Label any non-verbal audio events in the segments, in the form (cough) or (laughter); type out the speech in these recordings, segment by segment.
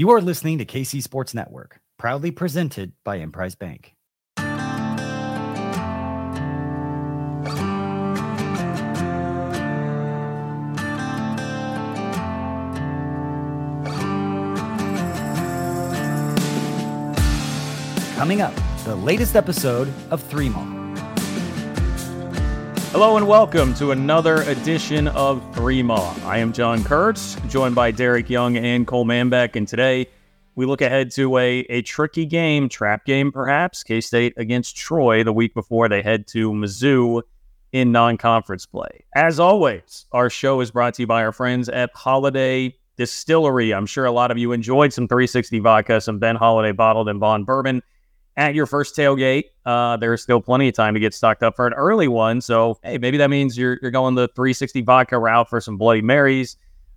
You are listening to KC Sports Network, proudly presented by Emprise Bank. Coming up, the latest episode of Three Maw. Hello and welcome to another edition of Three Maw. I am John Kurtz, joined by Derek Young and Cole Manbeck, and today we look ahead to a, a tricky game, trap game perhaps, K-State against Troy the week before they head to Mizzou in non-conference play. As always, our show is brought to you by our friends at Holladay Distillery. I'm sure a lot of you enjoyed some 360 vodka, some Ben Holladay bottled and bond bourbon at your first tailgate. Uh, there's still plenty of time to get stocked up for an early one. So, hey, maybe that means you're, you're going the 360 vodka route for some Bloody Marys,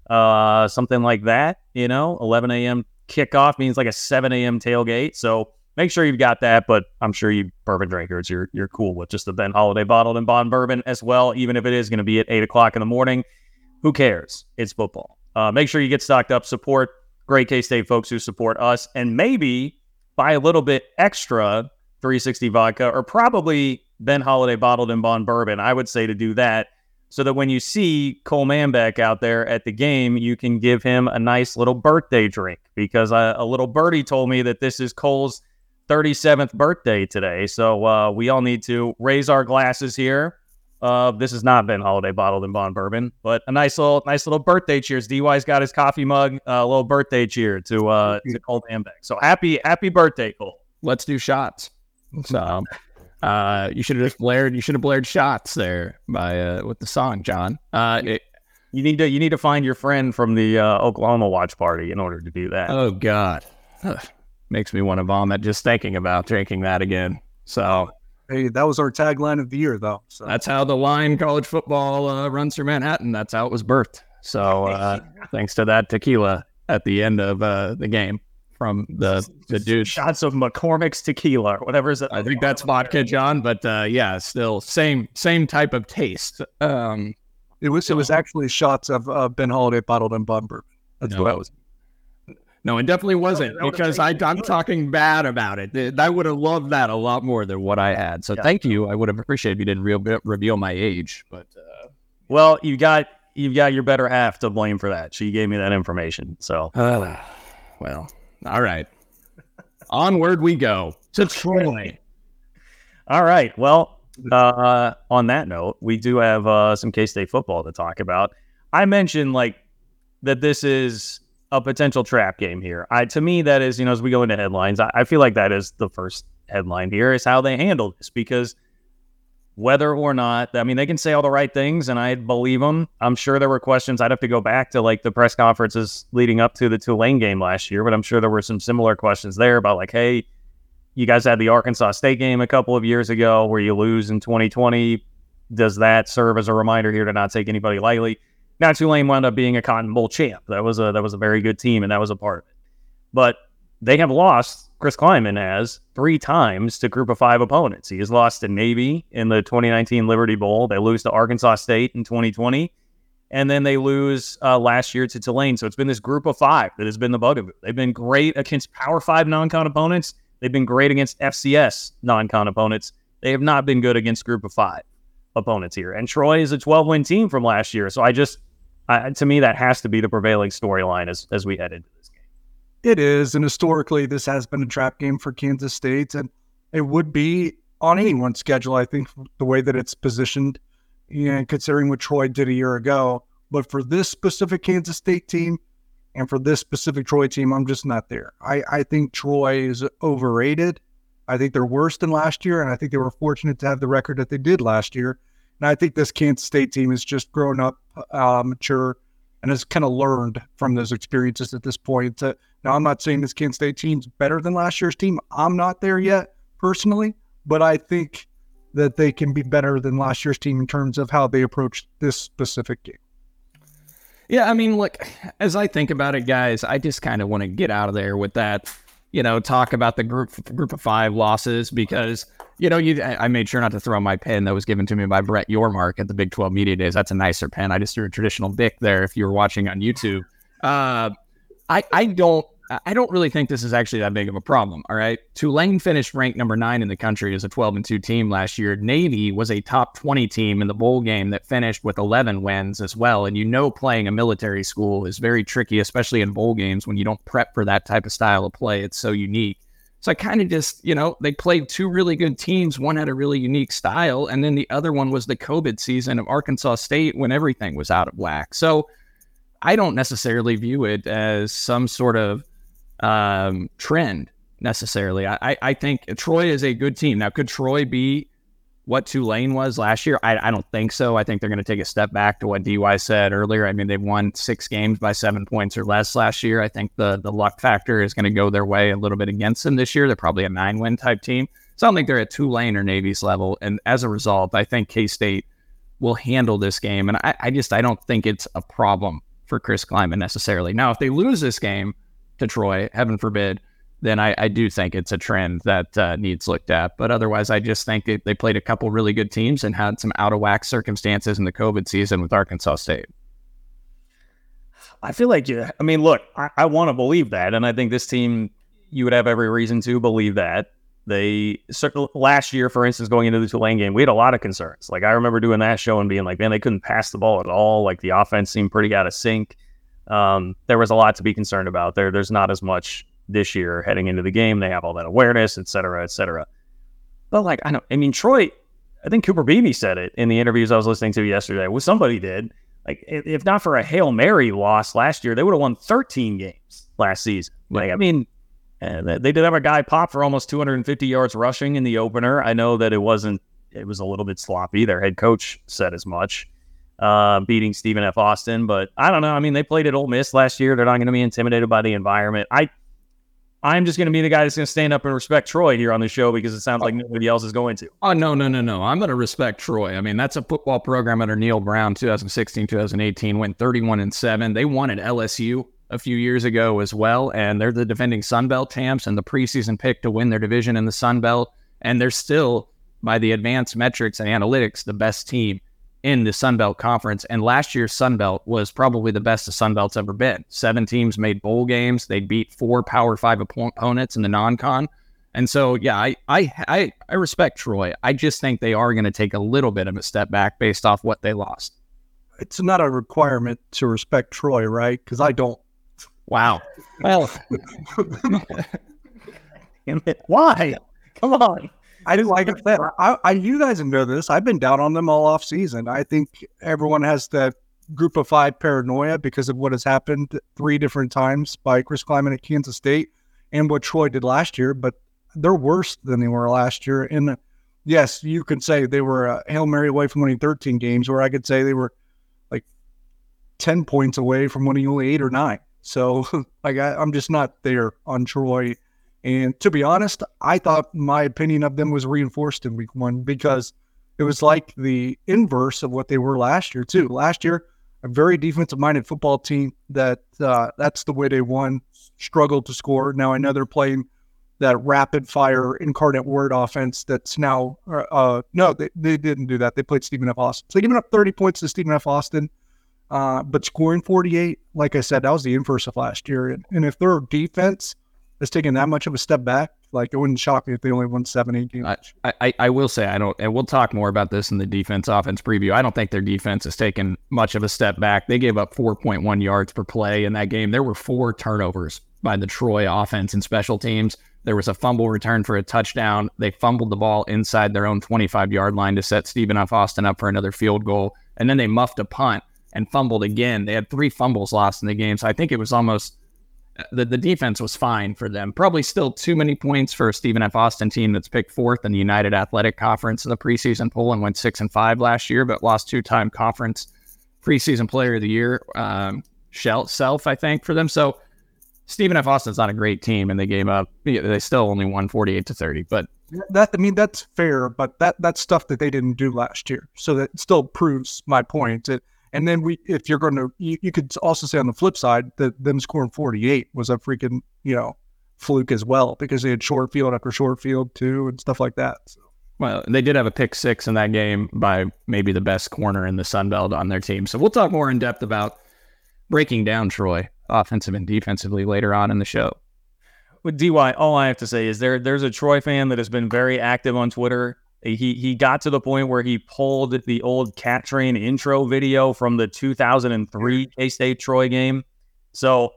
uh, something like that. You know, 11 a.m. kickoff means like a 7 a.m. tailgate. So make sure you've got that. But I'm sure you bourbon drinkers, you're, you're cool with just the Ben Holladay bottled and bond bourbon as well, even if it is going to be at 8 o'clock in the morning. Who cares? It's football. Uh, make sure you get stocked up, support great K State folks who support us, and maybe buy a little bit extra 360 vodka or probably Ben Holladay bottled and bond bourbon. I would say to do that so that when you see Cole Manbeck out there at the game, you can give him a nice little birthday drink because a, a little birdie told me that this is Cole's 37th birthday today. So uh, we all need to raise our glasses here. Uh, this has not been Holladay bottled and bond bourbon, but a nice little, nice little birthday cheers. DY's got his coffee mug, uh, a little birthday cheer to uh, to Cole Manbeck. So happy, happy birthday, Cole. Let's do shots. So, uh, you should have just blared. You should have blared shots there by uh, with the song, John. Uh, it, you need to you need to find your friend from the uh, Oklahoma watch party in order to do that. Oh God, Ugh. makes me want to vomit just thinking about drinking that again. So Hey, that was our tagline of the year, though. So. That's how the line college football uh, runs through Manhattan. That's how it was birthed. So uh, (laughs) thanks to that tequila at the end of uh, the game from the the dude. Shots of McCormick's tequila, or whatever is it? I think that's vodka, John. But uh, yeah, still same same type of taste. Um, it was it was actually shots of uh, Ben Holladay bottled in bond bourbon. That's no, what it was. No, it definitely wasn't because I, I'm talking bad about it. I would have loved that a lot more than what I had. So yeah. thank you. I would have appreciated if you didn't re- reveal my age. But uh, well, you got you've got your better half to blame for that. She gave me that information. So uh, well, all right. Onward we go to Troy. all right. Well, uh, on that note, we do have uh, some K State football to talk about. I mentioned like that this is a potential trap game here. I to me that is you know as we go into headlines, I, I feel like that is the first headline here is how they handle this because whether or not I mean they can say all the right things and I believe them. I'm sure there were questions. I'd have to go back to like the press conferences leading up to the Tulane game last year, but I'm sure there were some similar questions there about like, hey, you guys had the Arkansas State game a couple of years ago where you lose in 2020. Does that serve as a reminder here to not take anybody lightly? Now Tulane wound up being a Cotton Bowl champ. That was a that was a very good team, and that was a part of it. But they have lost. Chris Klieman has three times to Group of Five opponents. He has lost to Navy in the 2019 Liberty Bowl. They lose to Arkansas State in 2020, and then they lose uh, last year to Tulane. So it's been this Group of Five that has been the bugaboo. They've been great against Power Five non-con opponents. They've been great against FCS non-con opponents. They have not been good against Group of Five opponents here. And Troy is a 12-win team from last year. So I just uh, to me, that has to be the prevailing storyline as, as we head into this game. It is. And historically, this has been a trap game for Kansas State. And it would be on anyone's schedule, I think, the way that it's positioned, and considering what Troy did a year ago. But for this specific Kansas State team and for this specific Troy team, I'm just not there. I, I think Troy is overrated. I think they're worse than last year. And I think they were fortunate to have the record that they did last year. And I think this Kansas State team has just grown up, uh, mature, and has kind of learned from those experiences at this point. Uh, now, I'm not saying this Kansas State team's better than last year's team. I'm not there yet personally, but I think that they can be better than last year's team in terms of how they approach this specific game. Yeah, I mean, look, as I think about it, guys, I just kind of want to get out of there with that you know, talk about the group group of five losses because you know, you I made sure not to throw my pen that was given to me by Brett Yormark at the Big 12 Media Days. That's a nicer pen. I just threw a traditional Bic there if you were watching on YouTube. Uh, I I don't I don't really think this is actually that big of a problem. All right. Tulane finished ranked number nine in the country as a 12 and 2 team last year. Navy was a top 20 team in the bowl game that finished with 11 wins as well. And you know, playing a military school is very tricky, especially in bowl games when you don't prep for that type of style of play. It's so unique. So I kind of just, you know, they played two really good teams. One had a really unique style, and then the other one was the COVID season of Arkansas State when everything was out of whack. So I don't necessarily view it as some sort of um, trend necessarily. I, I think Troy is a good team. Now, could Troy be what Tulane was last year? I, I don't think so. I think they're going to take a step back to what DY said earlier. I mean, they've won six games by seven points or less last year. I think the the luck factor is going to go their way a little bit against them this year. They're probably a nine win type team. So I don't think they're at Tulane or Navy's level. And as a result, I think K State will handle this game. And I, I just I don't think it's a problem for Chris Klieman necessarily. Now, if they lose this game to Troy, heaven forbid, then I, I do think it's a trend that uh, needs looked at. But otherwise, I just think they, they played a couple really good teams and had some out of whack circumstances in the COVID season with Arkansas State. I feel like, you, I mean, look, I, I want to believe that. And I think this team, you would have every reason to believe that. They last year, for instance, going into the Tulane game, we had a lot of concerns. Like I remember doing that show and being like, man, they couldn't pass the ball at all. Like the offense seemed pretty out of sync. Um, there was a lot to be concerned about. There, there's not as much this year heading into the game. They have all that awareness, et cetera, et cetera. But like, I don't. I mean, Troy. I think Cooper Beebe said it in the interviews I was listening to yesterday. Well, somebody did. Like, if not for a hail mary loss last year, they would have won 13 games last season. Like, I mean, and they did have a guy pop for almost 250 yards rushing in the opener. I know that it wasn't, it was a little bit sloppy. Their head coach said as much, uh, beating Stephen F. Austin. But I don't know. I mean, they played at Ole Miss last year. They're not going to be intimidated by the environment. I, I'm just going to be the guy that's going to stand up and respect Troy here on the show because it sounds oh. like nobody else is going to. Oh, no, no, no, no. I'm going to respect Troy. I mean, that's a football program under Neal Brown, 2016, 2018, went 31 and 7. They won at LSU a few years ago as well. And they're the defending Sun Belt champs and the preseason pick to win their division in the Sun Belt. And they're still, by the advanced metrics and analytics, the best team in the Sun Belt Conference. And last year's Sun Belt was probably the best the Sun Belt's ever been. Seven teams made bowl games. They beat four Power Five opponents in the non-con. And so, yeah, I, I, I, I respect Troy. I just think they are going to take a little bit of a step back based off what they lost. It's not a requirement to respect Troy, right? Because I don't. Wow. Well, (laughs) why? Come on. I don't like it. I, I, you guys know this. I've been down on them all off season. I think everyone has that group of five paranoia because of what has happened three different times by Chris Klieman at Kansas State and what Troy did last year. But they're worse than they were last year. And yes, you can say they were a hail mary away from winning 13 games, or I could say they were like 10 points away from winning only eight or nine. So (laughs) like I, I'm just not there on Troy. And to be honest, I thought my opinion of them was reinforced in week one because it was like the inverse of what they were last year too. Last year, a very defensive minded football team that uh, that's the way they won, struggled to score. Now I know they're playing that rapid fire incarnate word offense that's now uh, uh, no they, they didn't do that they played Stephen F. Austin so giving up 30 points to Stephen F. Austin uh, but scoring 48, like I said, that was the inverse of last year. And, and if their defense is taken that much of a step back, like it wouldn't shock me if they only won seven, eight games. I, I, I will say I don't, and we'll talk more about this in the defense offense preview. I don't think their defense has taken much of a step back. They gave up 4.1 yards per play in that game. There were four turnovers by the Troy offense and special teams. There was a fumble return for a touchdown. They fumbled the ball inside their own 25 yard line to set Stephen F. Austin up for another field goal. And then they muffed a punt and fumbled again. They had three fumbles lost in the game. So I think it was almost the, the defense was fine for them. Probably still too many points for a Stephen F. Austin team that's picked fourth in the United Athletic Conference in the preseason poll and went six and five last year, but lost two time conference preseason player of the year um, self, I think, for them. So Stephen F. Austin's not a great team, and they gave up. They still only won forty eight to thirty, but that I mean that's fair, but that that's stuff that they didn't do last year. So that still proves my point. It, and then we, if you're going to, you, you, could also say on the flip side that them scoring 48 was a freaking, you know, fluke as well because they had short field after short field too and stuff like that. So. Well, they did have a pick six in that game by maybe the best corner in the Sun Belt on their team. So we'll talk more in depth about breaking down Troy offensive and defensively later on in the show. with DY, all I have to say is there there's a Troy fan that has been very active on Twitter. He he got to the point where he pulled the old Cat Train intro video from the 2003 K State Troy game. So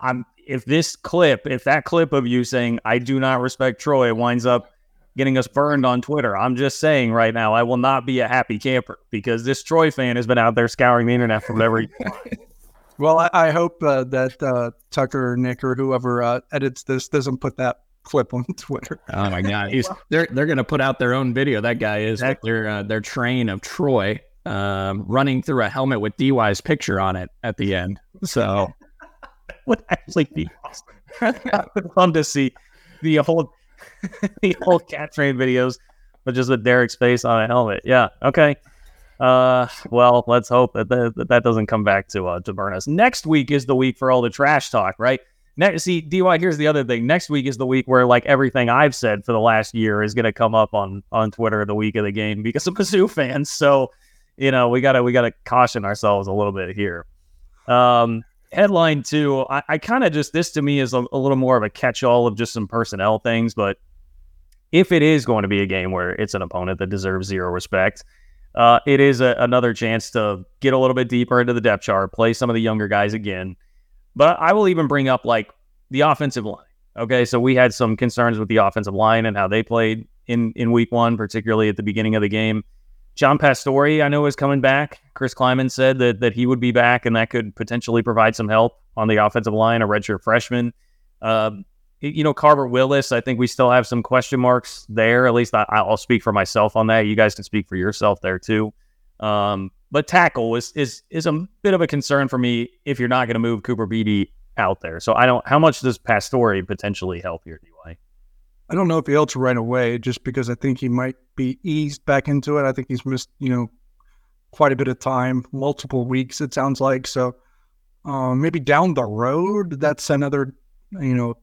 I'm if this clip, if that clip of you saying I do not respect Troy winds up getting us burned on Twitter, I'm just saying right now I will not be a happy camper because this Troy fan has been out there scouring the internet for every. (laughs) well, I, I hope uh, that uh, Tucker or Nick or whoever uh, edits this doesn't put that clip on (laughs) Twitter. Oh my god, (laughs) he's they're they're gonna put out their own video. That guy is their uh, their train of Troy um, running through a helmet with DY's picture on it at the end. So (laughs) would actually be awesome. fun to see the whole the whole cat train videos, but just with Derek's face on a helmet. Yeah. Okay. Uh, well, let's hope that that, that doesn't come back to uh, to burn us. Next week is the week for all the trash talk, right? Next, see, DY. Here's the other thing. Next week is the week where like everything I've said for the last year is going to come up on on Twitter the week of the game because of Mizzou fans. So, you know, we gotta we gotta caution ourselves a little bit here. Um, headline two, I, I kind of just this to me is a, a little more of a catch-all of just some personnel things. But if it is going to be a game where it's an opponent that deserves zero respect, uh, it is a, another chance to get a little bit deeper into the depth chart, play some of the younger guys again. But I will even bring up like the offensive line. Okay, so we had some concerns with the offensive line and how they played in in week one, particularly at the beginning of the game. John Pastore, I know, is coming back. Chris Klieman said that that he would be back, and that could potentially provide some help on the offensive line. A redshirt freshman, um, you know, Carver Willis. I think we still have some question marks there. At least I, will speak for myself on that. You guys can speak for yourself there too. Um, but tackle is is is a bit of a concern for me if you're not going to move Cooper Beebe out there. So I don't. How much does Pastore potentially help here, DY? I don't know if he helps right away, just because I think he might be eased back into it. I think he's missed, you know, quite a bit of time, multiple weeks. It sounds like so. Um, maybe down the road, that's another, you know,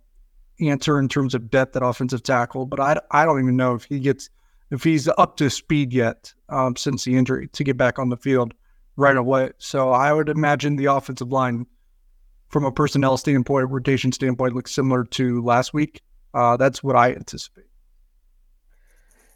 answer in terms of depth at offensive tackle. But I, I don't even know if he gets if he's up to speed yet um, since the injury to get back on the field right away. So I would imagine the offensive line, from a personnel standpoint, rotation standpoint, looks similar to last week. Uh, that's what I anticipate.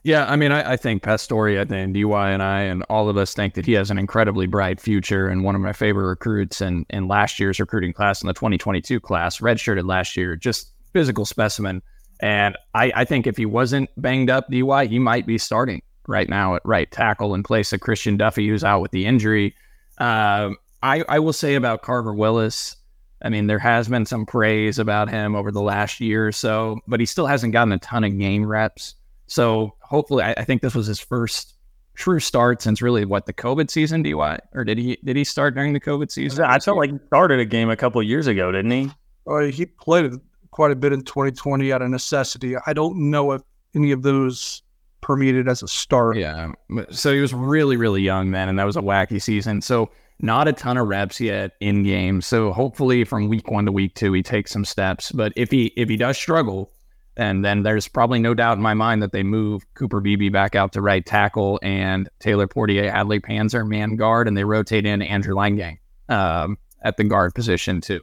Yeah, I mean, I, I think Pastore, I think DY and I and all of us think that he has an incredibly bright future and one of my favorite recruits in, in last year's recruiting class in the 2022 class, redshirted last year, just physical specimen. And I, I think if he wasn't banged up, DY, he might be starting right now at right tackle in place of Christian Duffy, who's out with the injury. Uh, I, I will say about Carver Willis, I mean, there has been some praise about him over the last year or so, but he still hasn't gotten a ton of game reps. So hopefully, I, I think this was his first true start since really what the COVID season. DY or did he did he start during the COVID season? I felt like he started a game a couple of years ago, didn't he? Uh, he played quite a bit in 2020 out of necessity. I don't know if any of those permeated as a start. Yeah, so he was really really young then, and that was a wacky season. So not a ton of reps yet in game. So hopefully from week one to week two, he takes some steps. But if he if he does struggle, and then there's probably no doubt in my mind that they move Cooper Beebe back out to right tackle and Taylor Poitier, Hadley Panzer, man guard, and they rotate in Andrew Leingang um, at the guard position too.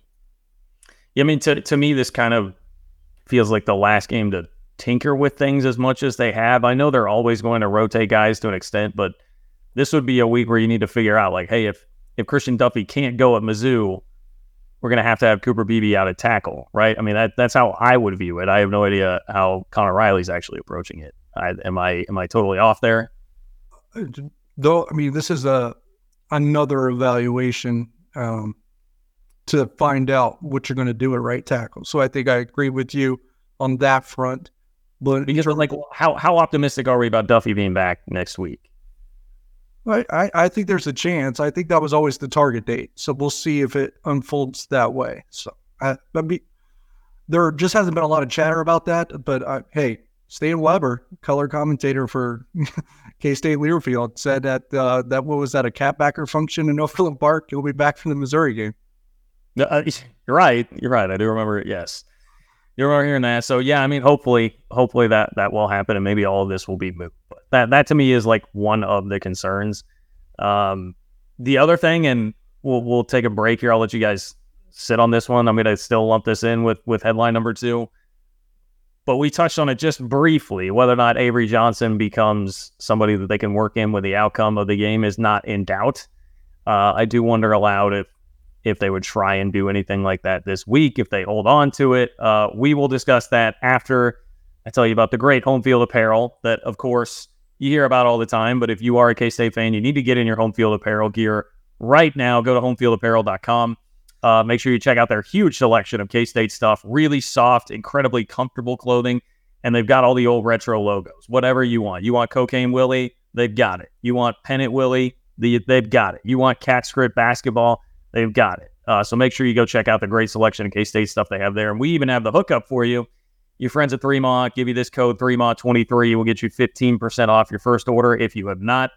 I mean, to to me, this kind of feels like the last game to tinker with things as much as they have. I know they're always going to rotate guys to an extent, but this would be a week where you need to figure out, like, hey, if if Christian Duffy can't go at Mizzou, we're going to have to have Cooper Beebe out at tackle, right? I mean, that that's how I would view it. I have no idea how Conor Riley's actually approaching it. I, am I am I totally off there? Though, I mean, this is a another evaluation um, to find out what you're going to do at right tackle. So I think I agree with you on that front. But because we're like, how how optimistic are we about Duffy being back next week? I, I think there's a chance. I think that was always the target date. So we'll see if it unfolds that way. So I, I mean, there just hasn't been a lot of chatter about that. But uh, hey, Stan Weber, color commentator for (laughs) K State Learfield, said that uh, that what was that a catbacker function in Overland Park? He'll be back from the Missouri game. Uh, you're right. You're right. I do remember. Yes, you remember hearing that. So yeah, I mean, hopefully, hopefully that that will happen, and maybe all of this will be moved. But that that to me is like one of the concerns. Um, the other thing, and we'll we'll take a break here. I'll let you guys sit on this one. I'm gonna still lump this in with with headline number two. but we touched on it just briefly. Whether or not Avery Johnson becomes somebody that they can work in with the outcome of the game is not in doubt. Uh, I do wonder aloud if if they would try and do anything like that this week, if they hold on to it. Uh, we will discuss that after I tell you about the great home field apparel that, of course, you hear about all the time. But if you are a K State fan, you need to get in your home field apparel gear right now. Go to homefieldapparel.com. Uh, make sure you check out their huge selection of K State stuff. Really soft, incredibly comfortable clothing. And they've got all the old retro logos, whatever you want. You want Cocaine Willie? They've got it. You want Pennant Willie? The, they've got it. You want Cat Script basketball? They've got it. Uh, so make sure you go check out the great selection of K State stuff they have there. And we even have the hookup for you. Your friends at 3 give you this code 3MA23. We'll get you 15% off your first order if you have not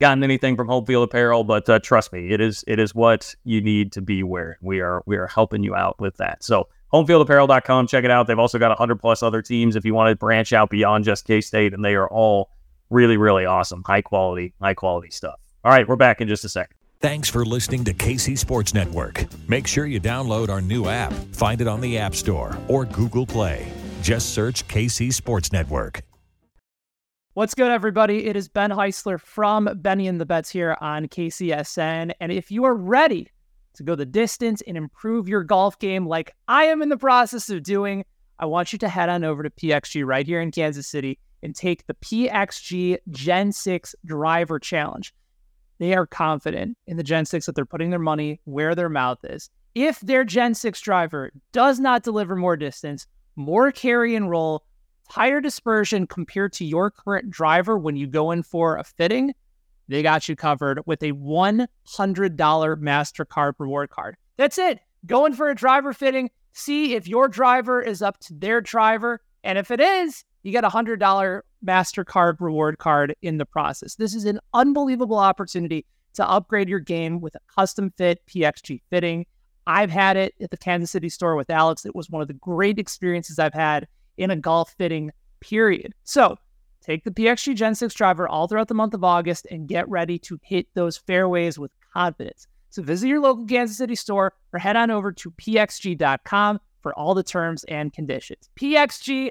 gotten anything from Home Field Apparel. But uh, trust me, it is it is what you need to be wearing. We are we are helping you out with that. So homefieldapparel.com, check it out. They've also got 100 plus other teams if you want to branch out beyond just K State, and they are all really really awesome, high quality, high quality stuff. All right, we're back in just a second. Thanks for listening to KC Sports Network. Make sure you download our new app. Find it on the App Store or Google Play. Just search KC Sports Network. What's good, everybody? It is Ben Heisler from Benny and the Bets here on KCSN. And if you are ready to go the distance and improve your golf game like I am in the process of doing, I want you to head on over to PXG right here in Kansas City and take the PXG Gen 6 Driver Challenge they are confident in the Gen 6 that they're putting their money where their mouth is. If their Gen 6 driver does not deliver more distance, more carry and roll, higher dispersion compared to your current driver when you go in for a fitting, they got you covered with a $100 MasterCard reward card. That's it. Going for a driver fitting, see if your driver is up to their driver. And if it is, you get a $100 MasterCard reward card in the process. This is an unbelievable opportunity to upgrade your game with a custom fit PXG fitting. I've had it at the Kansas City store with Alex. It was one of the great experiences I've had in a golf fitting, period. So take the PXG Gen 6 driver all throughout the month of August and get ready to hit those fairways with confidence. So visit your local Kansas City store or head on over to pxg.com for all the terms and conditions. PXG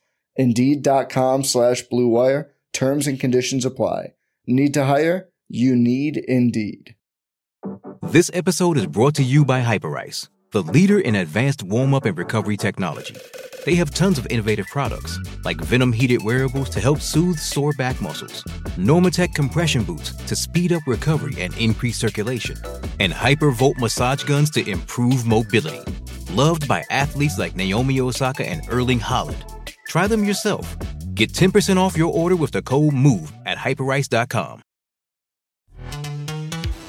Indeed.com slash Blue Wire. Terms and conditions apply. Need to hire? You need Indeed. This episode is brought to you by Hyperice, the leader in advanced warm up and recovery technology. They have tons of innovative products, like Venom heated wearables to help soothe sore back muscles, Normatec compression boots to speed up recovery and increase circulation, and Hypervolt massage guns to improve mobility. Loved by athletes like Naomi Osaka and Erling Haaland. Try them yourself. Get 10% off your order with the code MOVE at hyperice.com.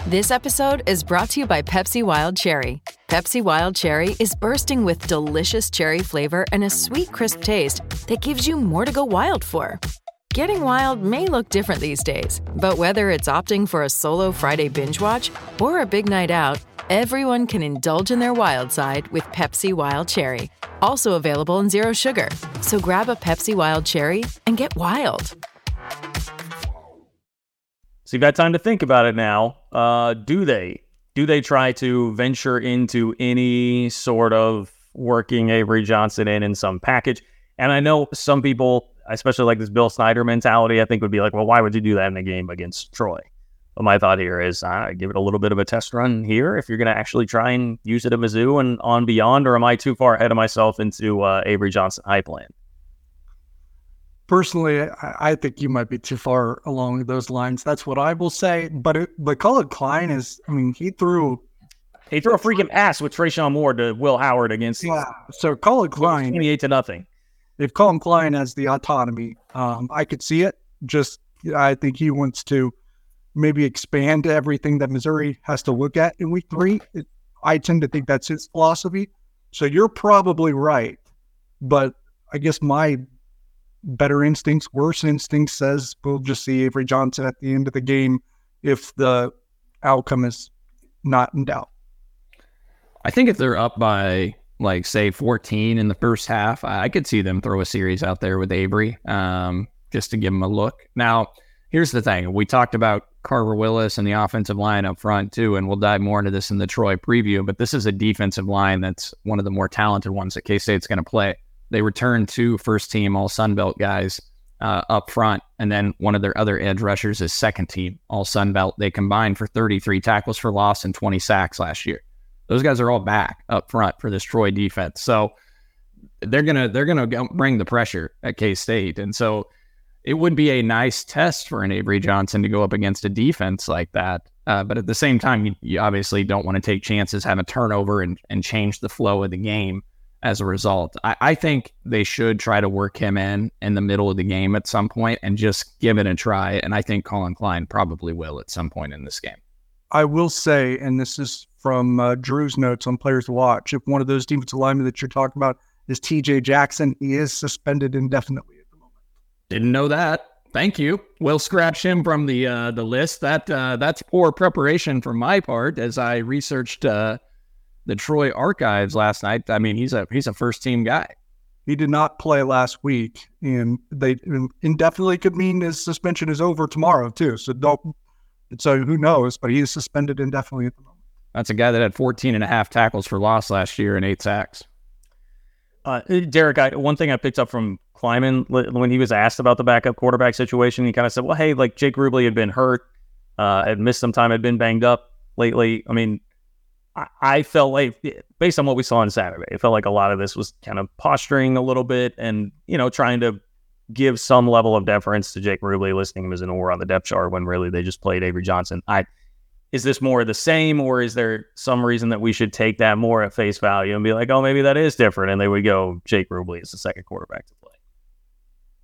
This episode is brought to you by Pepsi Wild Cherry. Pepsi Wild Cherry is bursting with delicious cherry flavor and a sweet, crisp taste that gives you more to go wild for. Getting wild may look different these days, but whether it's opting for a solo Friday binge watch or a big night out, Everyone can indulge in their wild side with Pepsi Wild Cherry, also available in Zero Sugar. So grab a Pepsi Wild Cherry and get wild. So you've got time to think about it now. Uh, do they? Do they try to venture into any sort of working Avery Johnson in in some package? And I know some people, especially like this Bill Snyder mentality, I think would be like, well, why would you do that in a game against Troy? But my thought here is uh, give it a little bit of a test run here if you're going to actually try and use it at Mizzou and on beyond, or am I too far ahead of myself into uh, Avery Johnson high plan? personally, I, think you might be too far along those lines. That's what I will say. But it, but Collin Klein is, I mean, he threw he threw a freaking ass with Treshaun Moore to Will Howard against yeah. So Collin Klein twenty eight to nothing. If Collin Klein has the autonomy, um, I could see it. Just I think he wants to maybe expand everything that Missouri has to look at in week three. It, I tend to think that's his philosophy. So you're probably right, but I guess my better instincts, worse instincts says we'll just see Avery Johnson at the end of the game if the outcome is not in doubt. I think if they're up by like say 14 in the first half, I could see them throw a series out there with Avery um, just to give them a look. Now, here's the thing: we talked about Carver Willis and the offensive line up front too, and we'll dive more into this in the Troy preview. But this is a defensive line that's one of the more talented ones that K State's going to play. They return two first team All Sun Belt guys uh, up front, and then one of their other edge rushers is second team All Sun Belt. They combined for 33 tackles for loss and 20 sacks last year. Those guys are all back up front for this Troy defense. So they're gonna they're gonna bring the pressure at K State, and so it would be a nice test for an Avery Johnson to go up against a defense like that. Uh, but at the same time, you, you obviously don't want to take chances, have a turnover, and and change the flow of the game as a result. I, I, think they should try to work him in in the middle of the game at some point and just give it a try. And I think Collin Klein probably will at some point in this game. I will say, and this is from uh, Drew's notes on players to watch. If one of those defensive linemen that you're talking about is TJ Jackson, he is suspended indefinitely at the moment. Didn't know that. Thank you. We'll scratch him from the uh, the list. That uh, that's poor preparation from my part as I researched uh, the Troy archives last night. I mean, he's a he's a first team guy. He did not play last week, and they indefinitely could mean his suspension is over tomorrow too. So don't. So who knows? But he is suspended indefinitely at the moment. That's a guy that had 14 and a half tackles for loss last year and eight sacks. Uh, Derek, I, one thing I picked up from Klieman when he was asked about the backup quarterback situation, he kind of said, "Well, hey, like Jake Rubley had been hurt, uh, had missed some time, had been banged up lately. I mean, I, I felt like, based on what we saw on Saturday, it felt like a lot of this was kind of posturing a little bit, and you know, trying to give some level of deference to Jake Rubley, listing him as an or on the depth chart when really they just played Avery Johnson. I is this more of the same or is there some reason that we should take that more at face value and be like, oh, maybe that is different? And they would go, Jake Rubley is the second quarterback to play.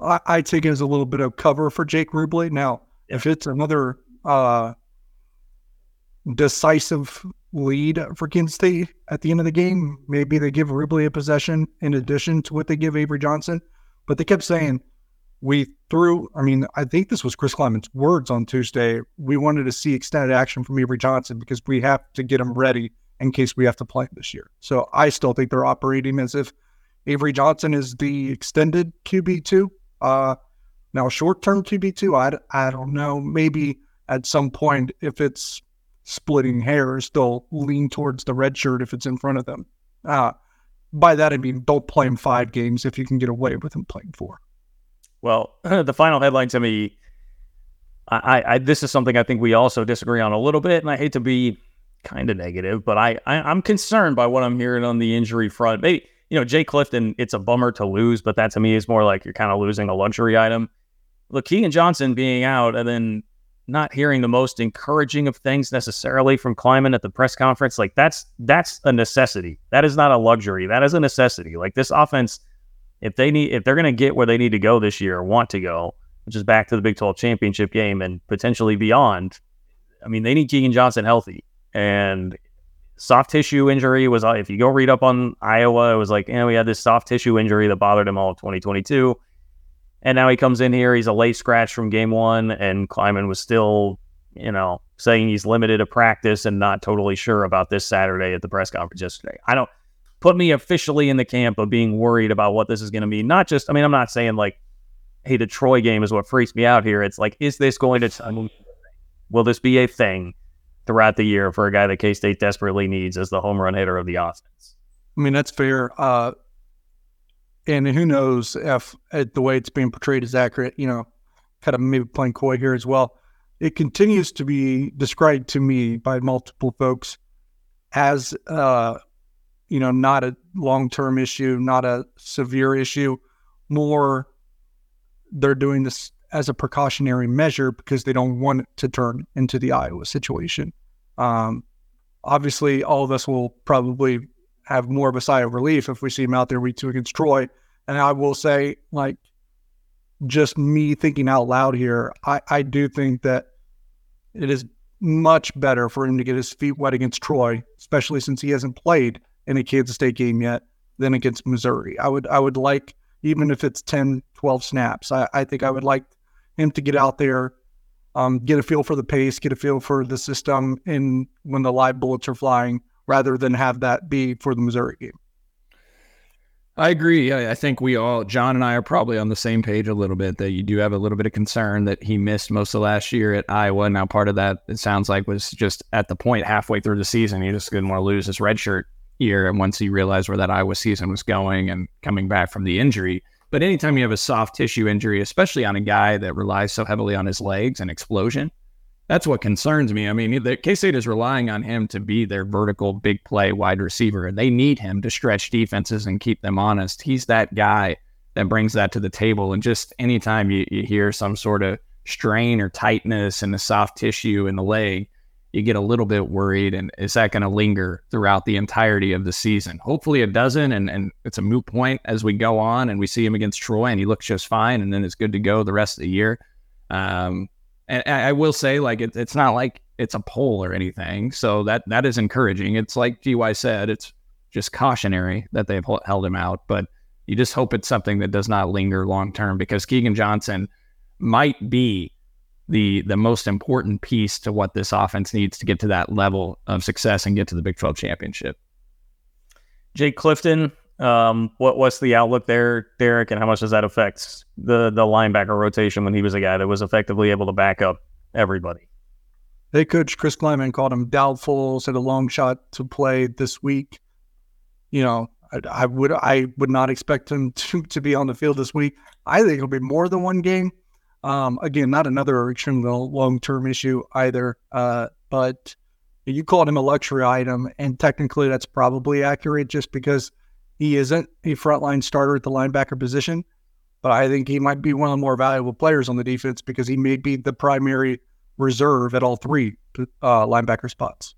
I, I take it as a little bit of cover for Jake Rubley. Now, if it's another uh, decisive lead for Kansas State at the end of the game, maybe they give Rubley a possession in addition to what they give Avery Johnson. But they kept saying, we threw, I mean, I think this was Chris Klieman's words on Tuesday. We wanted to see extended action from Avery Johnson because we have to get him ready in case we have to play this year. So I still think they're operating as if Avery Johnson is the extended QB2. Uh, now, short term QB2, I, I don't know. Maybe at some point, if it's splitting hairs, they'll lean towards the red shirt if it's in front of them. Uh, by that, I mean, don't play him five games if you can get away with him playing four. Well, (laughs) the final headline to me, I, I, this is something I think we also disagree on a little bit, and I hate to be kind of negative, but I, I am concerned by what I'm hearing on the injury front. Maybe you know Jay Clifton, it's a bummer to lose, but that to me is more like you're kind of losing a luxury item. Look, Keagan Johnson being out, and then not hearing the most encouraging of things necessarily from Klieman at the press conference, like that's that's a necessity. That is not a luxury. That is a necessity. Like this offense if they need if they're going to get where they need to go this year want to go, which is back to the Big 12 championship game and potentially beyond, I mean, they need Keagan Johnson healthy. And soft tissue injury was, if you go read up on Iowa, it was like, you know, we had this soft tissue injury that bothered him all of 2022. And now he comes in here, he's a late scratch from game one, and Klieman was still, you know, saying he's limited to practice and not totally sure about this Saturday at the press conference yesterday. I don't put me officially in the camp of being worried about what this is going to be. Not just, I mean, I'm not saying like, hey, the Troy game is what freaks me out here. It's like, is this going to, will this be a thing throughout the year for a guy that K State desperately needs as the home run hitter of the offense? I mean, that's fair. Uh, and who knows if uh, the way it's being portrayed is accurate, you know, kind of maybe playing coy here as well. It continues to be described to me by multiple folks as uh, you know, not a long term issue, not a severe issue, more they're doing this as a precautionary measure because they don't want it to turn into the Iowa situation. Um, obviously, all of us will probably have more of a sigh of relief if we see him out there week two against Troy. And I will say, like, just me thinking out loud here, I, I do think that it is much better for him to get his feet wet against Troy, especially since he hasn't played in a Kansas State game yet, than against Missouri. I would I would like, even if it's 10, 12 snaps, I, I think I would like him to get out there, um, get a feel for the pace, get a feel for the system, and when the live bullets are flying, rather than have that be for the Missouri game. I agree. I, think we all, John and I, are probably on the same page a little bit. That you do have a little bit of concern that he missed most of last year at Iowa. Now, part of that it sounds like was just at the point halfway through the season, he just didn't want to lose his redshirt year. And once he realized where that Iowa season was going and coming back from the injury, but anytime you have a soft tissue injury, especially on a guy that relies so heavily on his legs and explosion, that's what concerns me. I mean, K State is relying on him to be their vertical big play wide receiver, and they need him to stretch defenses and keep them honest. He's that guy that brings that to the table. And just anytime you, you hear some sort of strain or tightness in the soft tissue in the leg, you get a little bit worried. And is that going to linger throughout the entirety of the season? Hopefully it doesn't. And, and it's a moot point as we go on and we see him against Troy and he looks just fine. And then it's good to go the rest of the year. Um, and I will say, like, it, it's not like it's a poll or anything. So that that is encouraging. It's like DY said, it's just cautionary that they've held him out, but you just hope it's something that does not linger long term because Keagan Johnson might be the the most important piece to what this offense needs to get to that level of success and get to the Big 12 championship. Jake Clifton, um, what what's the outlook there, Derek, and how much does that affect the the linebacker rotation when he was a guy that was effectively able to back up everybody? Hey, coach Chris Klieman called him doubtful, said a long shot to play this week. You know, I, I would I would not expect him (laughs) to, to be on the field this week. I think it'll be more than one game. Um, again, not another extremely long term issue either. Uh, but you called him a luxury item, and technically that's probably accurate, just because he isn't a frontline starter at the linebacker position, but I think he might be one of the more valuable players on the defense because he may be the primary reserve at all three uh, linebacker spots.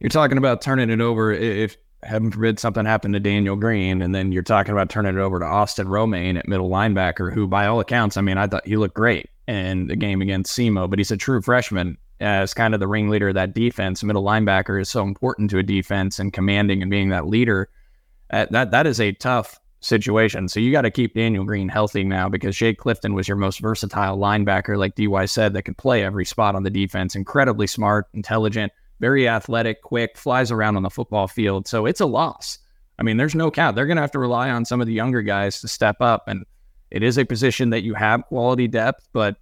You're talking about turning it over if heaven forbid something happened to Daniel Green, and then you're talking about turning it over to Austin Romaine at middle linebacker, who by all accounts, I mean, I thought he looked great in the game against SEMO, but he's a true freshman as kind of the ringleader of that defense. Middle linebacker is so important to a defense and commanding and being that leader. That that is a tough situation. So you got to keep Daniel Green healthy now because Jake Clifton was your most versatile linebacker, like DY said, that could play every spot on the defense. Incredibly smart, intelligent, very athletic, quick, flies around on the football field. So it's a loss. I mean, there's no count. They're going to have to rely on some of the younger guys to step up. And it is a position that you have quality depth, but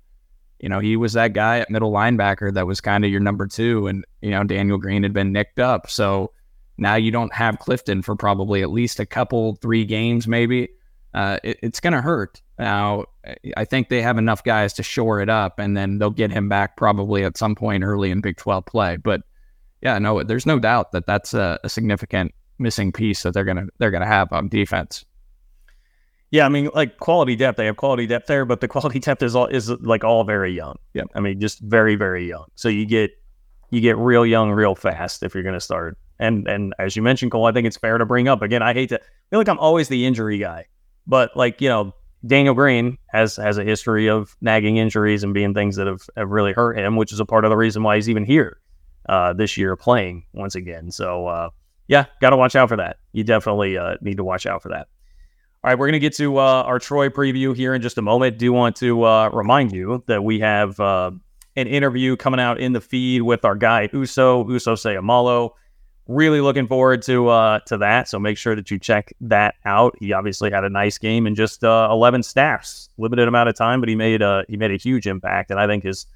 you know, he was that guy at middle linebacker that was kind of your number two. And, you know, Daniel Green had been nicked up. So now you don't have Clifton for probably at least a couple, three games, maybe. Uh, it, it's going to hurt. Now, I think they have enough guys to shore it up, and then they'll get him back probably at some point early in Big 12 play. But yeah, no, there's no doubt that that's a, a significant missing piece that they're gonna they're gonna have on defense. Yeah, I mean, like quality depth, they have quality depth there, but the (laughs) quality depth is all is like all very young. Yeah, I mean, just very very young. So you get you get real young real fast if you're going to start and and as you mentioned, Cole, I think it's fair to bring up again. I hate to I feel like I'm always the injury guy, but like you know, Daniel Green has has a history of nagging injuries and being things that have, have really hurt him, which is a part of the reason why he's even here uh, this year playing once again. So uh, yeah, got to watch out for that. You definitely uh, need to watch out for that. All right, we're going to get to uh, our Troy preview here in just a moment. Do want to uh, remind you that we have uh, an interview coming out in the feed with our guy Uso Uso Seumalo. Really looking forward to uh, to that. So make sure that you check that out. He obviously had a nice game in just uh, 11 snaps, limited amount of time, but he made a he made a huge impact. And I think his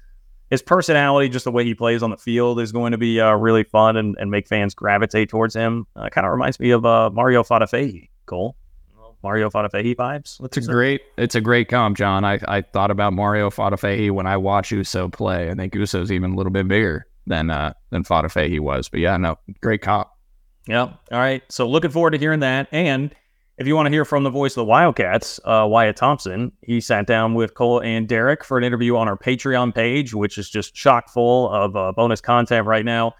his personality, just the way he plays on the field, is going to be uh, really fun and, and make fans gravitate towards him. Uh, kind of reminds me of uh, Mario Fatafehi. Cole. Mario Fatafehi vibes. It's a great, it's a great comp, John. I, I thought about Mario Fatafehi when I watch Uso play. I think Uso's even a little bit bigger than uh than he was. But yeah, no, great cop. Yeah. All right. So looking forward to hearing that. And If you want to hear from the voice of the Wildcats, uh, Wyatt Thompson, he sat down with Cole and Derek for an interview on our Patreon page, which is just chock full of uh, bonus content right now.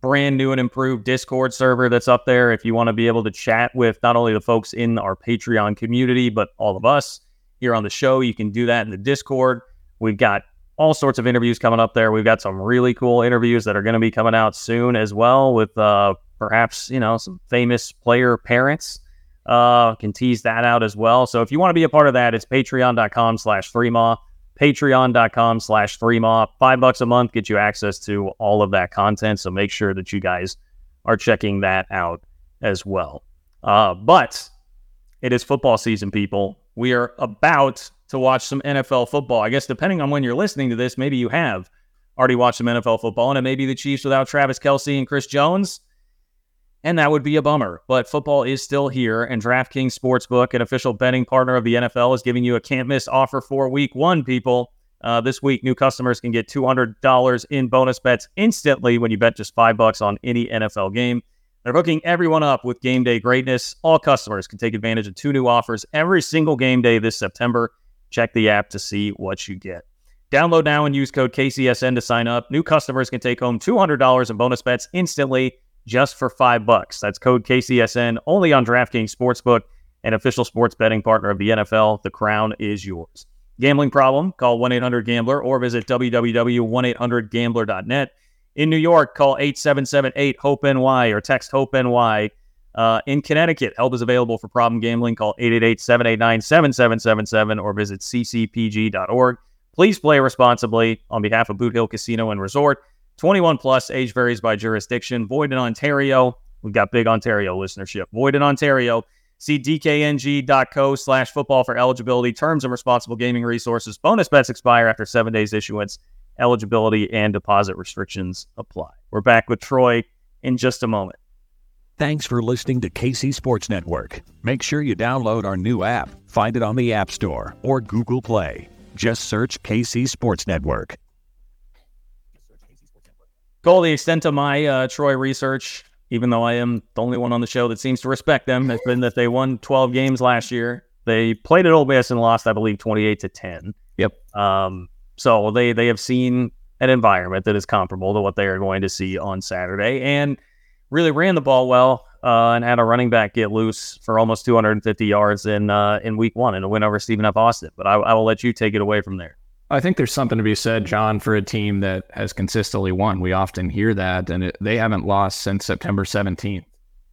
Brand new and improved Discord server that's up there. If you want to be able to chat with not only the folks in our Patreon community, but all of us here on the show, you can do that in the Discord. We've got all sorts of interviews coming up there. We've got some really cool interviews that are going to be coming out soon as well with uh, perhaps, you know, some famous player parents. Uh, can tease that out as well. So if you want to be a part of that, it's patreon.com slash threemaw, patreon.com slash threemaw. Five bucks a month gets you access to all of that content. So make sure that you guys are checking that out as well. Uh, but it is football season, people. We are about to watch some NFL football. I guess depending on when you're listening to this, maybe you have already watched some NFL football, and it may be the Chiefs without Travis Kelce and Chris Jones. And that would be a bummer. But football is still here, and DraftKings Sportsbook, an official betting partner of the NFL, is giving you a can't miss offer for week one, people. Uh, this week, new customers can get $200 in bonus bets instantly when you bet just five bucks on any NFL game. They're hooking everyone up with game day greatness. All customers can take advantage of two new offers every single game day this September. Check the app to see what you get. Download now and use code KCSN to sign up. New customers can take home $200 in bonus bets instantly just for five bucks. That's code KCSN only on DraftKings Sportsbook, an official sports betting partner of the NFL. The crown is yours. Gambling problem? Call 1 800 Gambler or visit www.1800Gambler.net. In New York, call 877 8 HOPE NY or text HOPE NY uh, in Connecticut, help is available for problem gambling. Call 888-789-7777 or visit ccpg.org. Please play responsibly on behalf of Boot Hill Casino and Resort. 21 plus, age varies by jurisdiction. Void in Ontario. We've got big Ontario listenership. Void in Ontario. See dkng.co slash football for eligibility, terms and responsible gaming resources. Bonus bets expire after seven days issuance. Eligibility and deposit restrictions apply. We're back with Troy in just a moment. Thanks for listening to KC Sports Network. Make sure you download our new app. Find it on the App Store or Google Play. Just search KC Sports Network. Cole, the extent of my uh, Troy research, even though I am the only one on the show that seems to respect them, has been that they won 12 games last year. They played at Ole Miss and lost, I believe, 28 to 10. Yep. Um, so they they have seen an environment that is comparable to what they are going to see on Saturday, and really ran the ball well uh, and had a running back get loose for almost 250 yards in uh, in week one in a win over Stephen F. Austin. But I, I will let you take it away from there. I think there's something to be said, John, for a team that has consistently won. We often hear that, and it, they haven't lost since September 17th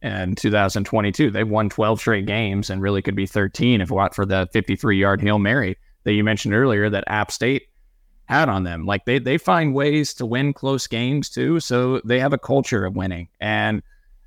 and 2022. They've won 12 straight games and really could be 13 if not for the 53 yard Hail Mary that you mentioned earlier that App State had on them. Like they they find ways to win close games too. So they have a culture of winning. And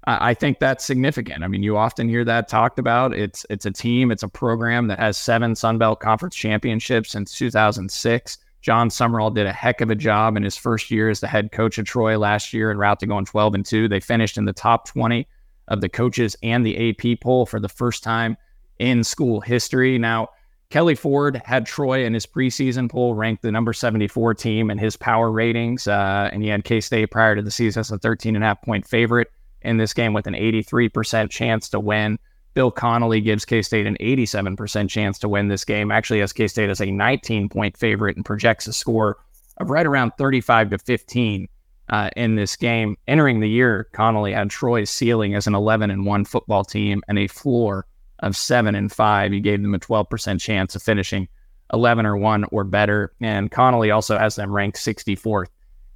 I, I think that's significant. I mean, you often hear that talked about. It's it's a team, it's a program that has seven Sun Belt Conference championships since 2006. Jon Sumrall did a heck of a job in his first year as the head coach of Troy last year and route to going 12 and 2. They finished in the top 20 of the coaches and the AP poll for the first time in school history. Now, Kelley Ford had Troy in his preseason poll ranked the number 74 team in his power ratings, uh, and he had K State prior to the season as a 13 and a half point favorite in this game with an 83% chance to win. Bill Connelly gives K State an 87% chance to win this game. Actually, has K State as a 19 point favorite and projects a score of right around 35 to 15 uh, in this game. Entering the year, Connelly had Troy's ceiling as an 11 and 1 football team and a floor of seven and five. He gave them a 12% chance of finishing 11 or one or better. And Connelly also has them ranked 64th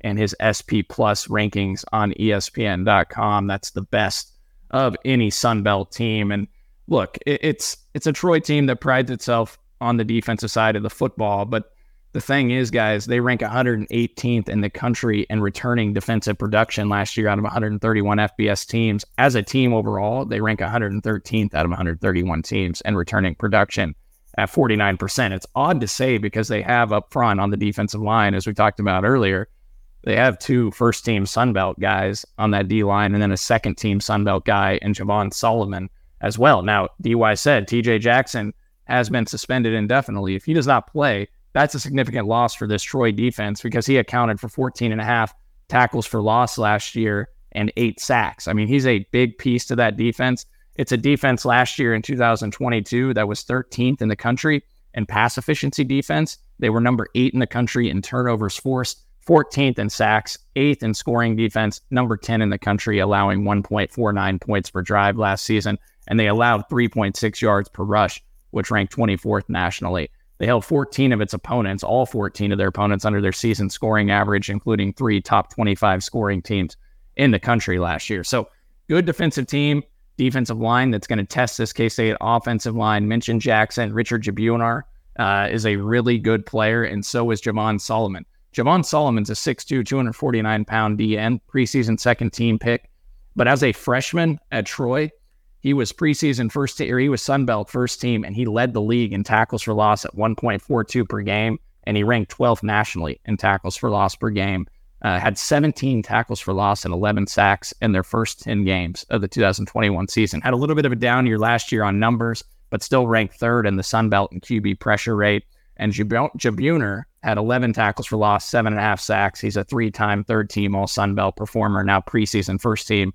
in his SP plus rankings on ESPN.com. That's the best of any Sun Belt team. And look, it's it's a Troy team that prides itself on the defensive side of the football, but the thing is, guys, they rank 118th in the country in returning defensive production last year out of 131 FBS teams. As a team overall, they rank 113th out of 131 teams in returning production at 49%. It's odd to say because they have up front on the defensive line, as we talked about earlier, they have two first team Sunbelt guys on that D line and then a second team Sunbelt guy in Javon Solomon as well. Now, DY said TJ Jackson has been suspended indefinitely. If he does not play, that's a significant loss for this Troy defense because he accounted for 14 and a half tackles for loss last year and eight sacks. I mean, he's a big piece to that defense. It's a defense last year in 2022 that was 13th in the country in pass efficiency defense. They were number eight in the country in turnovers forced, 14th in sacks, eighth in scoring defense, number 10 in the country, allowing 1.49 points per drive last season. And they allowed 3.6 yards per rush, which ranked 24th nationally. They held 14 of its opponents, all 14 of their opponents, under their season scoring average, including three top 25 scoring teams in the country last year. So, good defensive team defensive line that's going to test this K State offensive line. Mentioned Jackson, Richard Jibunor uh, is a really good player, and so is Javon Solomon. Javon Solomon's a 6'2, 249 pound DN, preseason second team pick. But as a freshman at Troy, he was preseason first team, or he was Sunbelt first team, and he led the league in tackles for loss at 1.42 per game, and he ranked 12th nationally in tackles for loss per game uh, had 17 tackles for loss and 11 sacks in their first 10 games of the 2021 season. Had a little bit of a down year last year on numbers, but still ranked third in the Sun Belt in QB pressure rate. And Jibunor had 11 tackles for loss, seven and a half sacks. He's a three time third team All Sun Belt performer, now preseason first team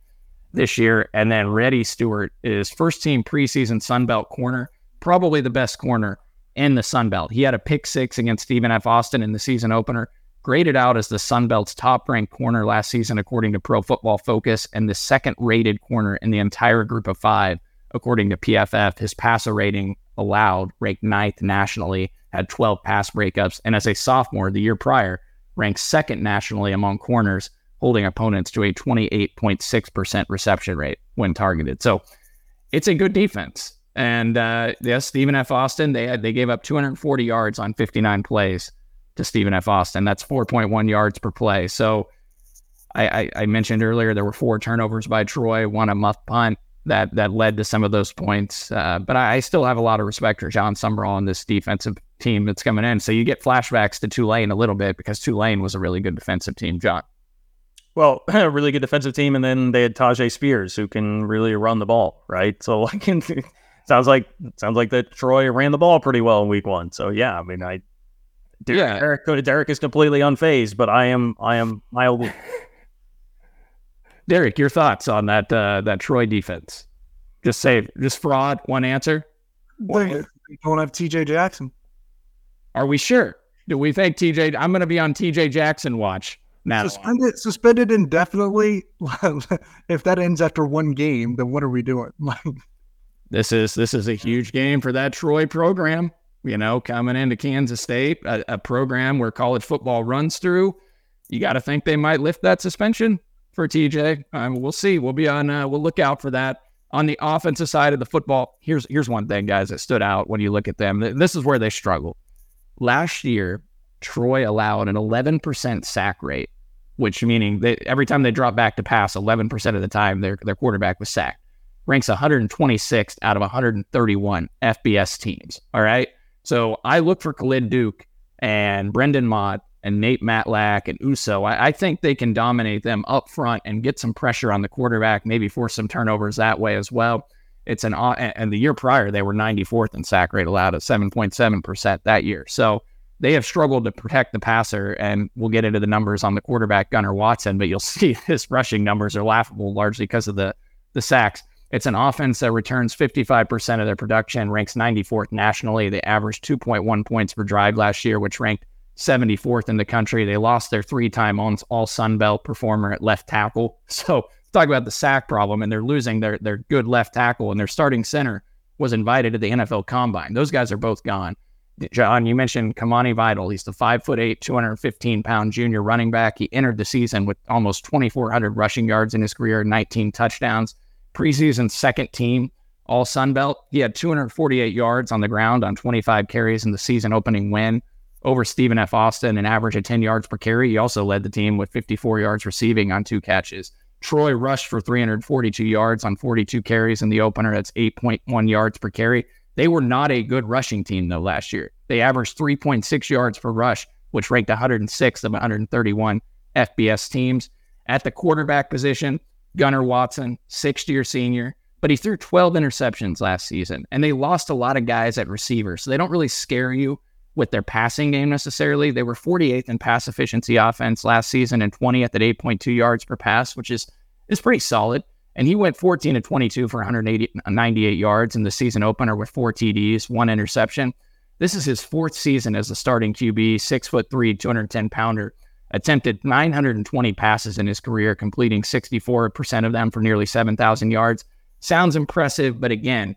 this year. And then Reddy Steward is first team preseason Sun Belt corner, probably the best corner in the Sun Belt. He had a pick six against Stephen F. Austin in the season opener graded out as the Sun Belt's top ranked corner last season, according to Pro Football Focus, and the second rated corner in the entire group of five, according to PFF. His passer rating allowed ranked ninth nationally, had 12 pass breakups, and as a sophomore the year prior, ranked second nationally among corners, holding opponents to a 28.6% reception rate when targeted. So it's a good defense. And uh, yes, Stephen F. Austin, they had they gave up 240 yards on 59 plays to Stephen F. Austin. That's 4.1 yards per play. So I, I, I, mentioned earlier there were four turnovers by Troy, one a muff punt that that led to some of those points. Uh, but I, I, still have a lot of respect for Jon Sumrall and this defensive team that's coming in. So you get flashbacks to Tulane a little bit because Tulane was a really good defensive team, John. Well, (laughs) a really good defensive team, and then they had Tyjae Spears who can really run the ball, right? So (laughs) like, sounds like sounds like that Troy ran the ball pretty well in week one. So yeah, I mean, I Derek, yeah. Derek, Derek is completely unfazed, but I am I am mildly. (laughs) Derek, your thoughts on that uh, that Troy defense? Just say just fraud. One answer. They don't have T.J. Jackson. Are we sure? Do we think T.J. I'm going to be on T.J. Jackson watch now. Suspended, suspended indefinitely. (laughs) if that ends after one game, then what are we doing? (laughs) this is this is a huge game for that Troy program you know, coming into Kansas State, a, a program where college football runs through. You got to think they might lift that suspension for TJ. Um, we'll see. We'll be on. Uh, we'll look out for that. On the offensive side of the football, here's here's one thing, guys, that stood out when you look at them. This is where they struggled. Last year, Troy allowed an 11% sack rate, which meaning that every time they dropped back to pass, 11% of the time their their quarterback was sacked. Ranks 126th out of 131 FBS teams. All right. So I look for Khalid Duke and Brendan Mott and Nate Matlack and Uso. I, I, think they can dominate them up front and get some pressure on the quarterback, maybe force some turnovers that way as well. It's an and the year prior they were 94th in sack rate allowed at 7.7 percent that year. So they have struggled to protect the passer, and we'll get into the numbers on the quarterback Gunnar Watson, but you'll (laughs) see his rushing numbers are laughable largely because of the the sacks. It's an offense that returns 55% of their production, ranks 94th nationally. They averaged 2.1 points per drive last year, which ranked 74th in the country. They lost their three time all Sun Belt performer at left tackle. (laughs) So, talk about the sack problem, and they're losing their, their good left tackle, and their starting center was invited to the NFL Combine. Those guys are both gone. John, you mentioned Kamani Vidal. He's the five foot eight, 215 pound junior running back. He entered the season with almost 2,400 rushing yards in his career, 19 touchdowns preseason second team all Sun Belt. He had 248 yards on the ground on 25 carries in the season opening win over Stephen F. Austin, an average of 10 yards per carry. He also led the team with 54 yards receiving on two catches. Troy rushed for 342 yards on 42 carries in the opener. That's 8.1 yards per carry. They were not a good rushing team, though, last year. They averaged 3.6 yards per rush, which ranked 106th of 131 FBS teams. At the quarterback position, Gunnar Watson, sixth year senior, but he threw 12 interceptions last season. And they lost a lot of guys at receiver. So they don't really scare you with their passing game necessarily. They were 48th in pass efficiency offense last season and 20th at 8.2 yards per pass, which is is pretty solid. And he went 14 to 22 for 198 yards in the season opener with four TDs, one interception. This is his fourth season as a starting QB, six foot three, 210 pounder. Attempted 920 passes in his career, completing 64% of them for nearly 7,000 yards. Sounds impressive, but again,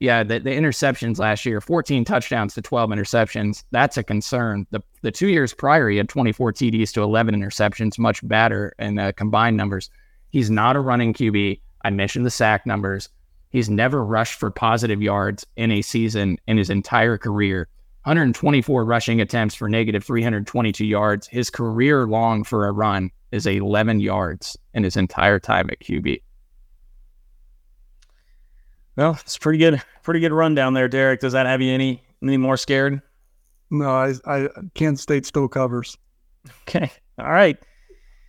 yeah, the, the interceptions last year, 14 touchdowns to 12 interceptions. That's a concern. The the two years prior, he had 24 TDs to 11 interceptions, much better in uh, combined numbers. He's not a running QB. I mentioned the sack numbers. He's never rushed for positive yards in a season in his entire career. 124 rushing attempts for negative 322 yards. His career long for a run is 11 yards in his entire time at QB. Well, it's pretty good, pretty good run down there, Derek. Does that have you any any more scared? No, I, I Kansas State still covers. Okay, all right.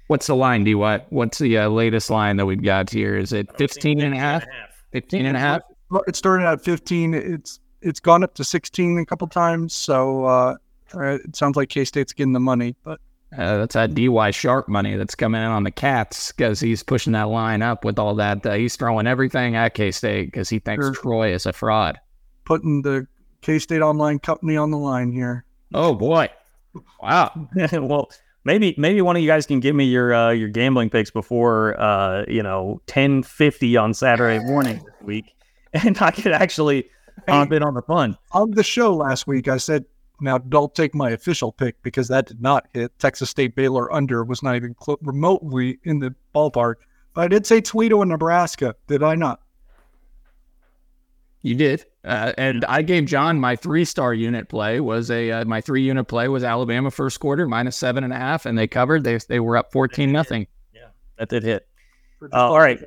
What's the line, DY? What's the uh, latest line that we've got here? Is it 15 and a half? 15 and a half? It started at 15. It's it's gone up to 16 a couple times. So uh, it sounds like K State's getting the money, but uh, that's that DY Sharp money that's coming in on the Cats because he's pushing that line up with all that. Uh, he's throwing everything at K State because he thinks Sure. Troy is a fraud. putting the K State online company on the line here. Oh boy! Wow. (laughs) well, maybe maybe one of you guys can give me your uh, your gambling picks before uh, you know ten fifty on Saturday morning this week, (laughs) and I could actually hop in on the fun. On the show last week, I said, now don't take my official pick because that did not hit. Texas State Baylor under was not even clo- remotely in the ballpark. But I did say Toledo and Nebraska, did I not? You did, uh, and I gave John my three-star unit play was a uh, my three-unit play was Alabama first quarter minus seven and a half, and they covered. They they were up fourteen nothing. Yeah, that did hit. Uh, all right.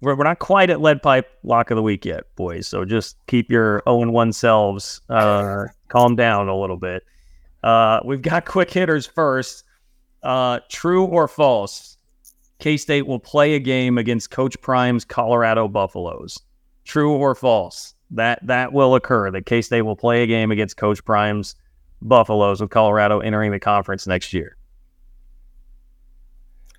We're, we're not quite at lead pipe lock of the week yet, boys. So just keep your 0 and 1 selves uh, calm down a little bit. Uh, we've got quick hitters first. Uh, true or false? K State will play a game against Coach Prime's Colorado Buffaloes. True or false? That that will occur. That K State will play a game against Coach Prime's Buffaloes with Colorado entering the conference next year.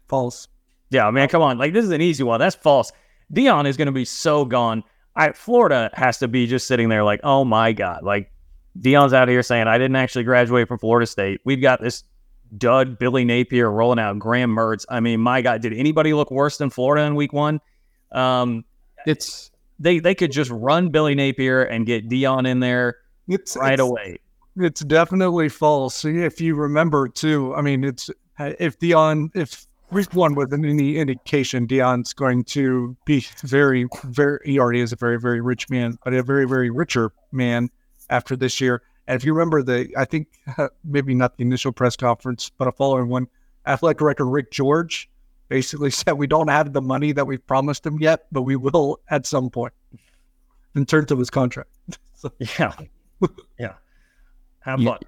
False. Yeah, man, come on. Like this is an easy one. That's false. Deion is going to be so gone. I Florida has to be just sitting there like, oh my god, like Deion's out here saying I didn't actually graduate from Florida State. We've got this dud Billy Napier rolling out Graham Mertz. I mean, my god, did anybody look worse than Florida in Week One? Um, It's they they could just run Billy Napier and get Deion in there It's right it's, away. It's definitely false. If you remember, too, I mean, it's if Deion, if Week One with any indication, Deion's going to be very, very. He already is a very, very rich man, but a very, very richer man after this year. And if you remember the, I think (laughs) maybe not the initial press conference, but a following one, athletic director Rick George basically (laughs) said we don't have the money that we've promised him yet, but we will at some point in terms of his contract. (laughs) So, Yeah, yeah. Have You- fun.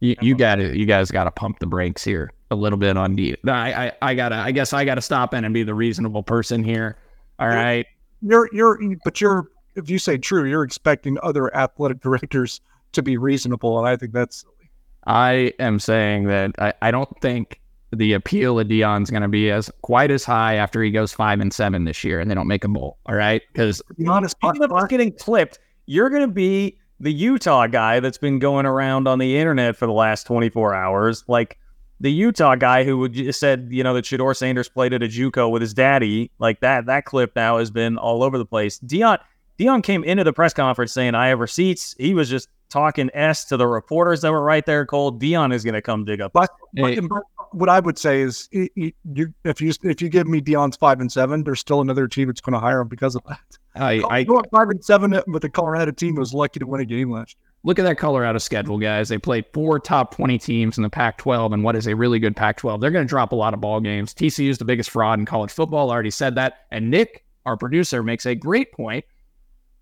you, you got to you guys got to pump the brakes here a little bit on D. I, I I gotta I guess I gotta stop in and be the reasonable person here. All right. you're you're but you're if you say true, you're expecting other athletic (laughs) directors to be reasonable, and I think that's silly. I am saying that I, I don't think the appeal of Deion's going to be as quite as high after he goes five and seven this year, and they don't make a bowl. All right, because to be honest. Of getting clipped, you're going to be the Utah guy that's been going around on the internet for the last 24 hours. Like the Utah guy who would- just said, you know, that Shedeur Sanders played at a JUCO with his daddy. Like that, that clip now has been all over the place. Deion, Deion came into the press conference saying, I have receipts. He was just talking S to the reporters that were right there. Cole, Deion is going to come dig up. But, Hey. but what I would say is, i- i- you if you if you give me Deion's five and seven, there's still another team that's going to hire him because of that. I, I Going five and seven with the Colorado team was lucky to win a game last year. look at that Colorado schedule, guys. They played four top 20 teams in the Pac 12 and what is a really good Pac 12. They're going to drop a lot of ball games. TCU is the biggest fraud in college football. I already said that. And Nick, our producer, makes a great point.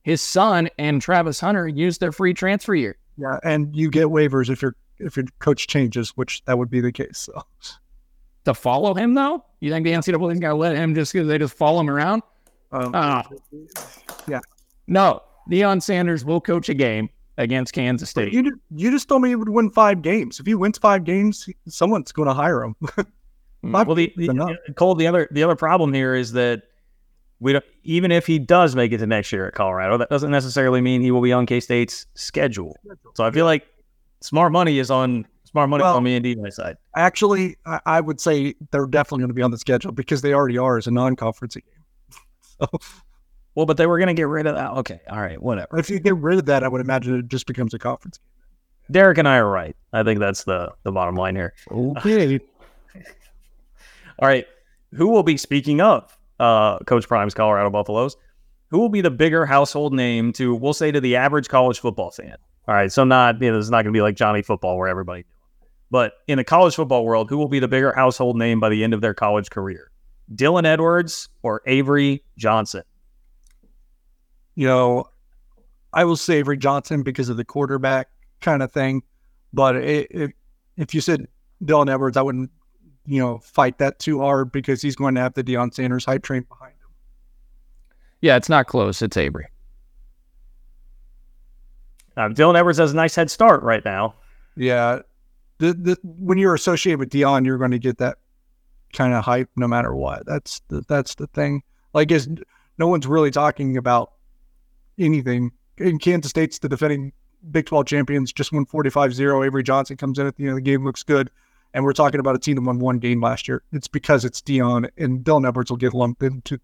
His son and Travis Hunter used their free transfer year. Yeah, and you get waivers if your if your coach changes, which that would be the case. So To follow him, though? You think the NCAA is going to let him just because they just follow him around? um, Ah. Yeah. No, Deion Sanders will coach a game against Kansas State. you you just told me he would win five games. If he wins five games, someone's going to hire him. (laughs) Well, the, the Cole, the other the other problem here is that we don't, even if he does make it to next year at Colorado, that doesn't necessarily mean he will be on K State's schedule. So I feel like smart money is on smart money Well- on me and D my side. Actually, I, I would say they're definitely going to be on the schedule because they already are as a non-conference game. (laughs) So Well, but they were going to get rid of that. Okay, all right, whatever. if you get rid of that, I would imagine it just becomes a conference game. Derek and I are right. I think that's the the bottom line here. Okay. (laughs) All right. Who will be speaking of uh, Coach Prime's Colorado Buffaloes? Who will be the bigger household name to, we'll say, to the average college football fan? All right. So, not, you know, it's not going to be like Johnny football where everybody, but in the college football world, who will be the bigger household name by the end of their college career? Dylan Edwards or Avery Johnson? You know, I will say Avery Johnson because of the quarterback kind of thing. But it, it, if you said Dylan Edwards, I wouldn't, you know, fight that too hard because he's going to have the Deion Sanders hype train behind him. Yeah, it's not close. It's Avery. Uh, Dylan Edwards has a nice head start right now. Yeah. The, the, when you're associated with Deion, you're going to get that kind of hype no matter what. That's the, that's the thing. Like, is no one's really talking about anything. In Kansas State's the defending Big 12 champions, just won 45 0. Avery Johnson comes in at the end of the game, looks good. And we're talking about a team that won one game last year. It's because it's Deion, and Dylan Edwards will get lumped into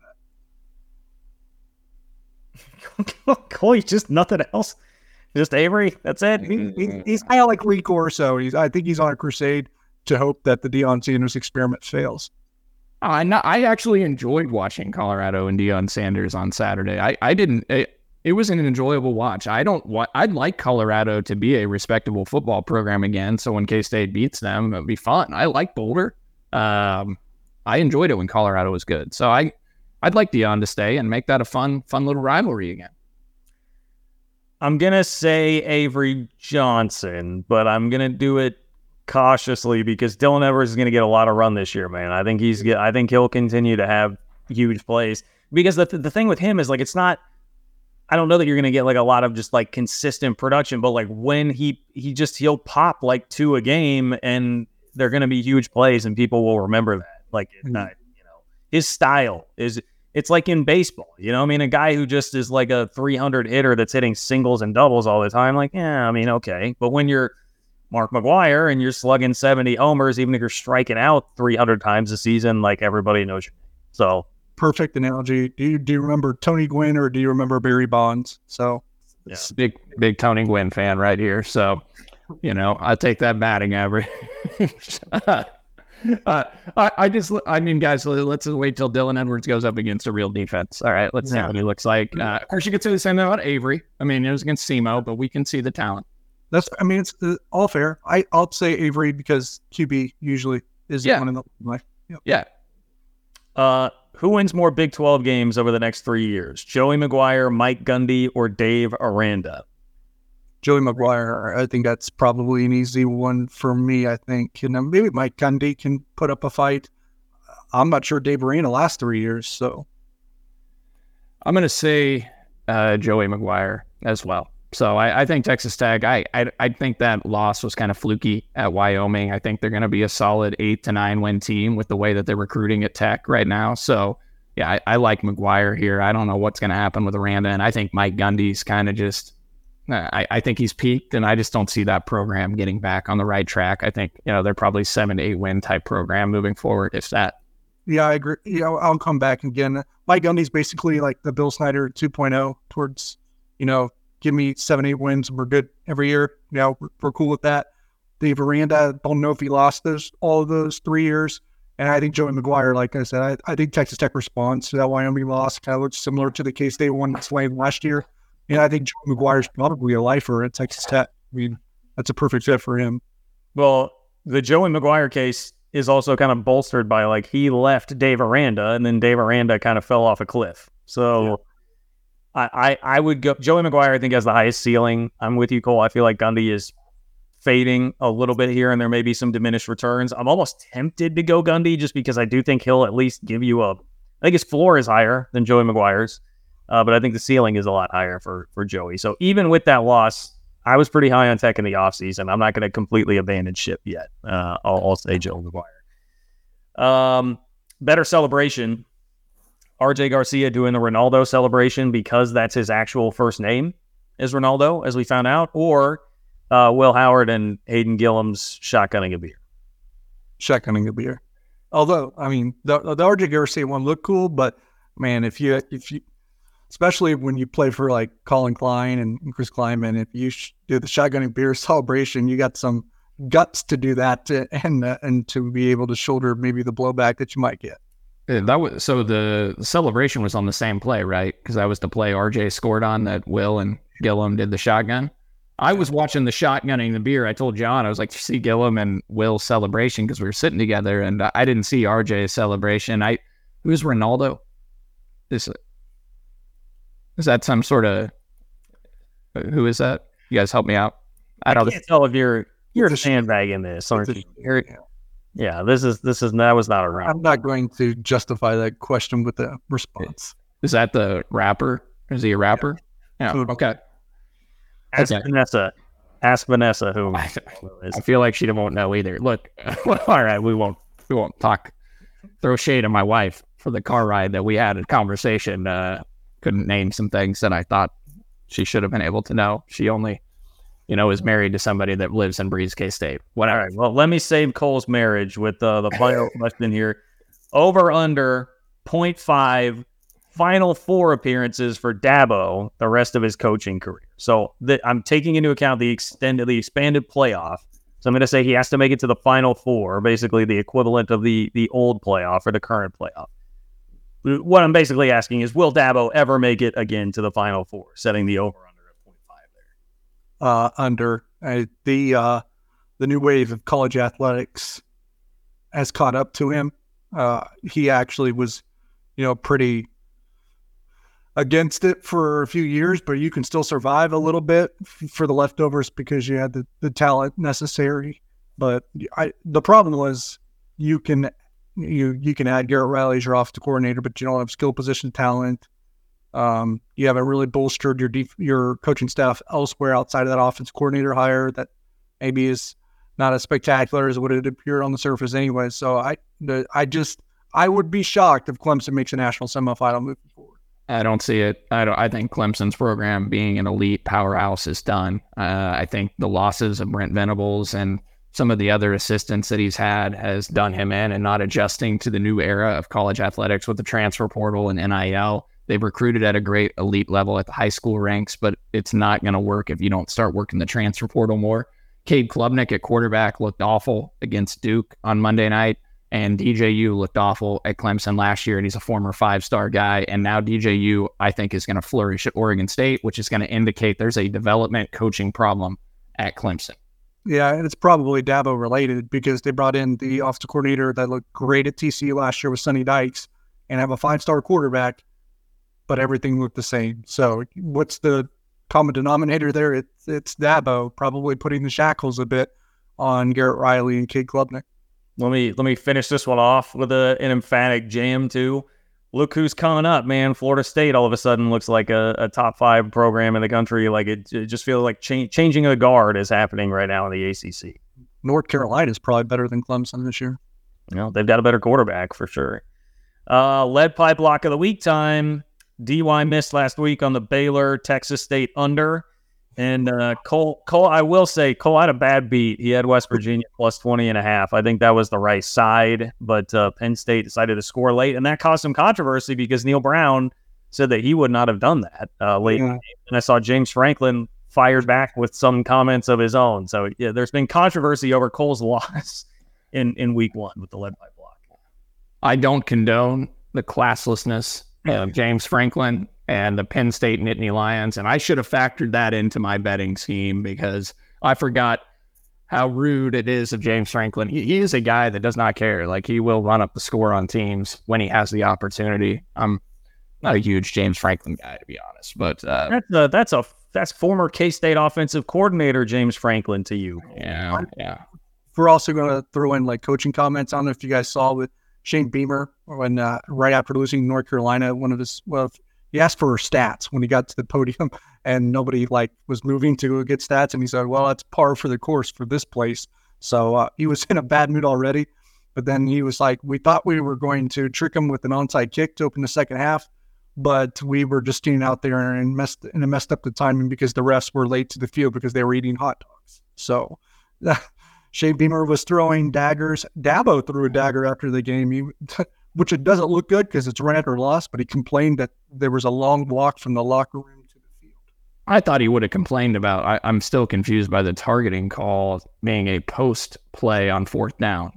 that. (laughs) Cole, just nothing else. Just Avery. That's it. He, he, mm-hmm. he's kind of like Lee Corso. He's, I think he's on a crusade to hope that the Deion Sanders experiment fails. Oh, I not, I actually enjoyed watching Colorado and Deion Sanders on Saturday. I, I didn't. It, it was an enjoyable watch. I don't. want, I'd like Colorado to be a respectable football program again. So when K State beats them, it'd be fun. I like Boulder. Um, I enjoyed it when Colorado was good. So I, I'd like Deion to stay and make that a fun, fun little rivalry again. I'm gonna say Avery Johnson, but I'm gonna do it cautiously because Dylan Edwards is gonna get a lot of run this year, man. I think he's I think he'll continue to have huge plays because the the thing with him is like it's not. I don't know that you're gonna get like a lot of just like consistent production, but like when he he just he'll pop like two a game and they're gonna be huge plays and people will remember that. Like Mhm. uh, you know his style is it's like in baseball, you know. I mean, a guy who just is like a 300 hitter that's hitting singles and doubles all the time, like, yeah, I mean, okay. But when you're Mark McGwire and you're slugging 70 homers, even if you're striking out 300 times a season, like everybody knows you. So Perfect analogy. Do you do you remember Tony Gwynn or do you remember Barry Bonds? So Yeah. Big, big Tony Gwynn fan right here. So, you know, I take that batting average. (laughs) uh, I, I just, I mean, guys, let's wait till Dylan Edwards goes up against a real defense. All right, let's see what he looks like. Uh, of course, you could say the same thing about Avery. I mean, it was against SEMO, but we can see the talent. that's I mean it's uh, all fair. I I'll say Avery because QB usually is the Yeah. one in the line. Yeah. Uh, who wins more Big 12 games over the next three years? Joey McGuire, Mike Gundy, or Dave Aranda? Joey McGuire, I think that's probably an easy one for me. I think, and then maybe Mike Gundy can put up a fight. I'm not sure Dave Aranda last three years, so I'm going to say uh, Joey McGuire as well. So I, I think Texas Tech. I, I I think that loss was kind of fluky at Wyoming. I think they're going to be a solid eight to nine win team with the way that they're recruiting at Tech right now. So yeah, I, I like McGuire here. I don't know what's going to happen with Aranda, and I think Mike Gundy's kind of just. uh, I, I think he's peaked, and I just don't see that program getting back on the right track. I think you know they're probably seven to eight win type program moving forward, if that. yeah, I agree. Yeah, I'll- I'll come back again. Mike Gundy's basically like the Bill Snyder 2.0 towards, you know, give me seven, eight wins and we're good every year. You know, we're, we're cool with that. Dave Aranda, don't know if he lost those all of those three years. And I think Joey McGuire, like I said, I, I think Texas Tech response to that Wyoming loss kind of looks similar to the case they won that's late last year. And I think Joey McGuire's probably a lifer at Texas Tech. I mean, that's a perfect fit for him. Well, the Joey McGuire case is also kind of bolstered by like he left Dave Aranda and then Dave Aranda kind of fell off a cliff. So I, I would go Joey McGuire I think has the highest ceiling. I'm with you, Cole. I feel like Gundy is fading a little bit here and there may be some diminished returns. I'm almost tempted to go Gundy just because I do think he'll at least give you a I think his floor is higher than Joey McGuire's. Uh, but I think the ceiling is a lot higher for for Joey. So even with that loss, I was pretty high on Tech in the offseason. I'm not going to completely abandon ship yet. Uh, I'll, I'll say Joe McGuire. Um, better celebration. RJ Garcia doing the Ronaldo celebration because that's his actual first name is Ronaldo, as we found out, or uh, Will Howard and Hayden Gillum's shotgunning a beer. Shotgunning a beer. Although, I mean, the, the RJ Garcia one looked cool, but man, if you if you especially when you play for like Collin Klein and Chris Klieman, if you sh- do the shotgunning beer (laughs) celebration, you got some guts to do that to, and uh, and to be able to shoulder maybe the blowback that you might get. Yeah, that was so the celebration was on the same play, right? Because that was the play RJ scored on that Will and Gillum did the shotgun. I was watching the shotgunning the beer. I told John, I was like, see Gillum and Will's celebration because we were sitting together and I didn't see RJ's celebration. I who's Ronaldo? This is that some sort of uh, who is that? You guys help me out. I don't I can't tell if you're you're sandbagging this, aren't you? You're, yeah, this is this is that was not a round. I'm not going to justify that question with a response. Is that the rapper? Is he a rapper? Yeah. yeah. Okay. Ask okay. Vanessa. Ask Vanessa who I, I feel like she won't know either. Look, (laughs) all right, we won't we won't talk throw shade at my wife for the car ride that we had a conversation. Uh, couldn't name some things that I thought she should have been able to know. She only, you know, is married to somebody that lives and breathes K State. Whatever. All right. Well, let me save Cole's marriage with uh, the final (laughs) question here. Over under 0.5 final four appearances for Dabo the rest of his coaching career. So the, I'm taking into account the extended, the expanded playoff. So I'm going to say he has to make it to the final four, basically the equivalent of the the old playoff or the current playoff. What I'm basically asking is, will Dabo ever make it again to the final four, setting the over under at 0.5 there? Uh, under uh, the uh, the new wave of college athletics has caught up to him. Uh, he actually was, you know, pretty against it for a few years, but you can still survive a little bit for the leftovers because you had the, the talent necessary. But I, the problem was you can you you can add Garrett Riley as your offensive coordinator, but you don't have skill position talent. Um, you haven't really bolstered your def- your coaching staff elsewhere outside of that offense coordinator hire that maybe is not as spectacular as what it appeared on the surface anyway. So I the, I just I would be shocked if Clemson makes a national semifinal moving forward. I don't see it. I don't. I think Clemson's program being an elite powerhouse is done. Uh, I think the losses of Brent Venables and some of the other assistants that he's had has done him in, and not adjusting to the new era of college athletics with the transfer portal and NIL. They've recruited at a great elite level at the high school ranks, but it's not going to work if you don't start working the transfer portal more. Cade Klubnik at quarterback looked awful against Duke on Monday night. And DJU looked awful at Clemson last year, and he's a former five star guy. And now DJU, I think, is going to flourish at Oregon State, which is going to indicate there's a development coaching problem at Clemson. Yeah, and it's probably Dabo related because they brought in the offensive coordinator that looked great at TCU last year with Sonny Dykes and have a five star quarterback, but everything looked the same. So, what's the common denominator there? It's, it's Dabo probably putting the shackles a bit on Garrett Riley and Cade Klubnik. Let me let me finish this one off with a, an emphatic jam too. Look who's coming up, man! Florida State all of a sudden looks like a, a top five program in the country. Like it, it just feels like cha- changing a guard is happening right now in the ACC. North Carolina is probably better than Clemson this year. You know, they've got a better quarterback for sure. Uh, lead pipe lock of the week time. DY missed last week on the Baylor Texas State under. And uh, Cole, Cole, I will say Cole had a bad beat. He had West Virginia plus 20 and a half. I think that was the right side, but uh, Penn State decided to score late, and that caused some controversy because Neal Brown said that he would not have done that uh, late. Yeah. And I saw James Franklin fired back with some comments of his own. So yeah, there's been controversy over Cole's (laughs) loss in in week one with the lead pipe lock. I don't condone the classlessness of James Franklin and the Penn State Nittany Lions. And I should have factored that into my betting scheme because I forgot how rude it is of James Franklin. He, he is a guy that does not care. Like he will run up the score on teams when he has the opportunity. I'm not a huge James Franklin guy to be honest, but uh, that's a that's a that's former K State offensive coordinator James Franklin to you. Yeah, yeah. We're also going to throw in like coaching comments. I don't know if you guys saw with Shane Beamer when uh, right after losing North Carolina, one of his well, he asked for stats when he got to the podium (laughs) and nobody like was moving to get stats and he said well that's par for the course for this place so uh, he was (laughs) in a bad mood already But then he was like, we thought we were going to trick him with an onside kick to open the second half, but we were just standing out there and messed and messed up the timing because the refs were late to the field because they were eating hot dogs. So (laughs) Shane Beamer was throwing daggers. Dabo threw a dagger after the game, he, (laughs) which it doesn't look good because it's right or loss, but he complained that there was a long walk from the locker room to the field. I thought he would have complained about. I, I'm still confused by the targeting call being a post play on fourth down.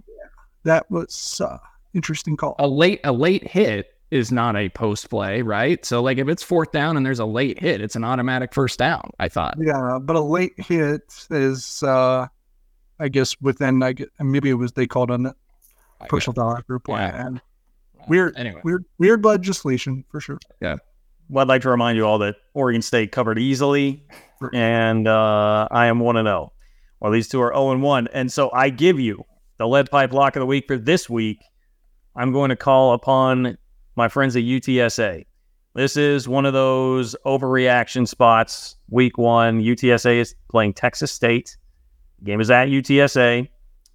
That was uh, interesting call. A late a late hit is not a post play, right? So like if it's fourth down and there's a late hit, it's an automatic first down. I thought. Yeah, but a late hit is, uh, I guess, within I get, maybe it was they called on it personal dollar group Yeah. and weird, Anyway. weird, weird legislation for sure. Yeah. Well, I'd like to remind you all that Oregon State covered easily, and uh, I am one and zero. Well, these two are zero and one, and so I give you the lead pipe lock of the week for this week. I'm going to call upon my friends at UTSA. This is one of those overreaction spots. Week one, UTSA is playing Texas State. Game is at UTSA.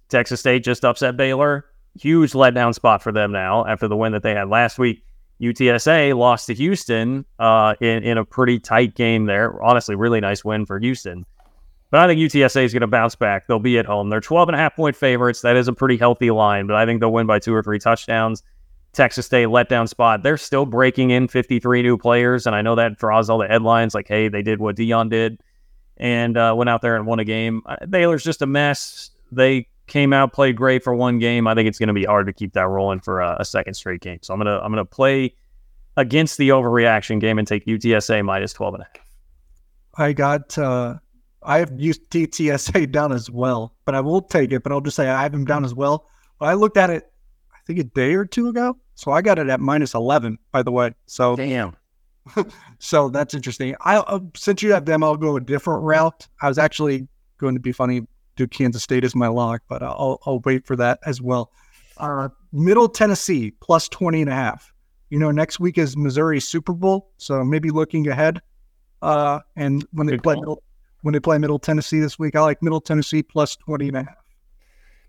Texas State just upset Baylor. Huge letdown spot for them now after the win that they had last week. UTSA lost to Houston uh, in, in a pretty tight game there. Honestly, really nice win for Houston. But I think UTSA is going to bounce back. They'll be at home. They're 12 and a half point favorites. That is a pretty healthy line, but I think they'll win by two or three touchdowns. Texas State letdown spot. They're still breaking in 53 new players, and I know that draws all the headlines like, hey, they did what Deion did and uh, went out there and won a game. Uh, Baylor's just a mess. They came out, played great for one game. I think it's going to be hard to keep that rolling for a, a second straight game. So I'm gonna I'm gonna play against the overreaction game and take UTSA minus 12 and a half. I got, uh, I have used TTSA down as well, but I will take it. But I'll just say I have him down as well. But I looked at it, I think a day or two ago, so I got it at minus 11. By the way, so Damn. So that's interesting. I uh, since you have them, I'll go a different route. I was actually going to be funny, do Kansas State as my lock, but I'll I'll wait for that as well. Uh, Middle Tennessee plus 20 and a half. You know, next week is Missouri Super Bowl, so maybe looking ahead. Uh, and when they Good play middle, when they play Middle Tennessee this week, I like Middle Tennessee plus 20 and a half.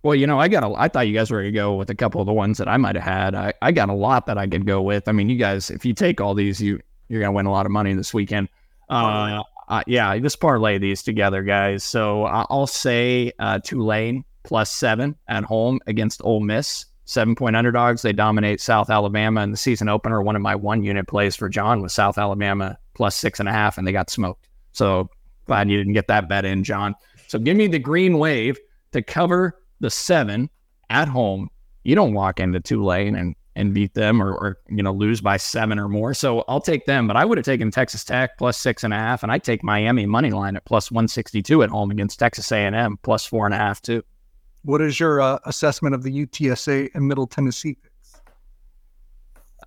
Well, you know, I got a. I thought you guys were gonna go with a couple of the ones that I might have had. I, I got a lot that I could go with. I mean, you guys, if you take all these, you you're gonna win a lot of money this weekend. Uh, uh yeah, just parlay these together, guys. So I'll say uh, Tulane plus seven at home against Ole Miss. Seven point underdogs. They dominate South Alabama in the season opener. One of my one unit plays for John was South Alabama plus six and a half, and they got smoked. So glad you didn't get that bet in, John. So give me the green wave to cover the seven at home. You don't walk into Tulane and and beat them or, or you know lose by seven or more. So I'll take them. But I would have taken Texas Tech plus six and a half, and I take Miami money line at plus one sixty two at home against Texas A and M plus four and a half too. What is your uh, assessment of the UTSA and Middle Tennessee picks?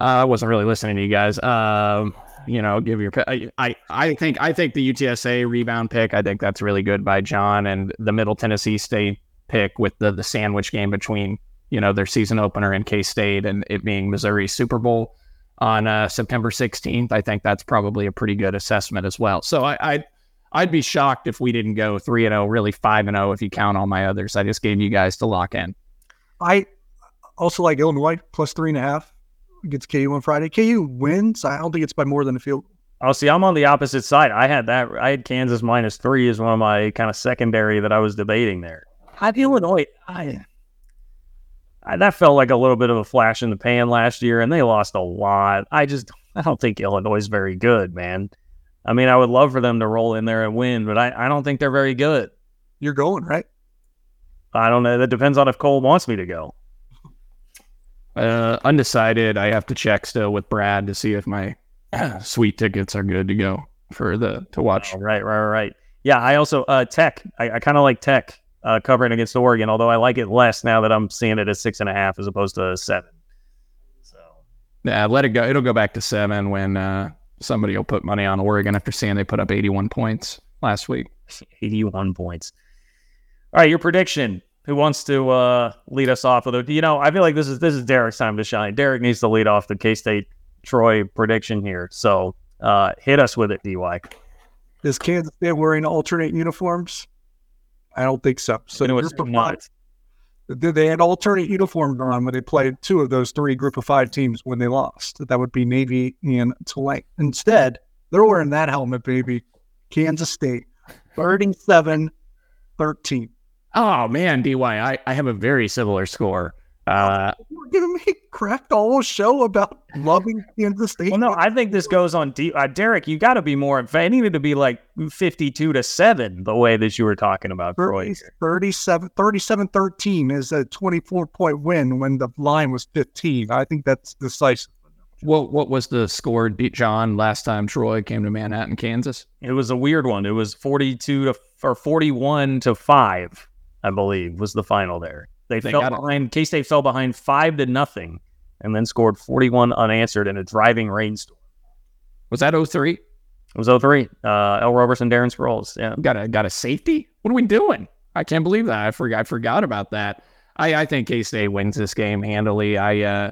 Uh, I wasn't really listening to you guys. Um, you know, give your. I, I I think I think the UTSA rebound pick. I think that's really good by John and the Middle Tennessee State pick with the the sandwich game between you know their season opener in K State and it being Missouri Super Bowl on uh, September 16th. I think that's probably a pretty good assessment as well. So I. I I'd be shocked if we didn't go three and zero, really five and zero if you count all my others. I just gave you guys to lock in. I also like Illinois plus three and a half against KU on Friday. KU wins. I don't think it's by more than a field. Oh, see, I'm on the opposite side. I had that. I had Kansas minus three as one of my kind of secondary that I was debating there. I had Illinois. I, I that felt like a little bit of a flash in the pan last year, and they lost a lot. I just I don't think Illinois is very good, man. I mean, I would love for them to roll in there and win, but I, I don't think they're very good. You're going right. I don't know. That depends on if Cole wants me to go. (laughs) Uh, undecided. I have to check still with Brad to see if my (clears throat) sweet tickets are good to go for the to watch. Oh, right, right, right. Yeah, I also uh Tech. I, I kind of like Tech uh, covering against Oregon, although I like it less now that I'm seeing it as six and a half as opposed to seven. So Yeah, let it go. It'll go back to seven when uh, somebody will put money on Oregon after seeing they put up 81 points last week. (laughs) 81 points. All right, your prediction. Who wants to uh, lead us off with it? You know, I feel like this is this is Derek's time to shine. Derek needs to lead off the K State Troy prediction here. So uh, hit us with it, DY. Is Kansas State wearing alternate uniforms? I don't think so. So No, the it's group of not. They had alternate uniforms on when they played two of those three group of five teams when they lost. That would be Navy and Tulane. Instead, they're wearing that helmet, baby. Kansas State, 37 13. Oh, man, DY, I, I have a very similar score. Uh, We're going to make crap the whole show about loving Kansas State. Well, no, I think this goes on. deep. uh, Derek, you got to be more. It needed to be like fifty-two to seven, the way that you were talking about Troy. 37, 37 13 is a 24 point win when the line was 15. I think that's decisive. what what was the score, D- John, last time Troy came to Manhattan, Kansas? It was a weird one. It was forty-two to or forty-one to five, I believe, was the final there. They, fell behind. K State fell behind five to nothing, and then scored forty-one unanswered in a driving rainstorm. Was that 03? It was 03. Uh, Ell Roberson, Darren Sproles. Yeah. Got a got a safety? What are we doing? I can't believe that. I forgot I forgot about that. I, I think K State wins this game handily. I uh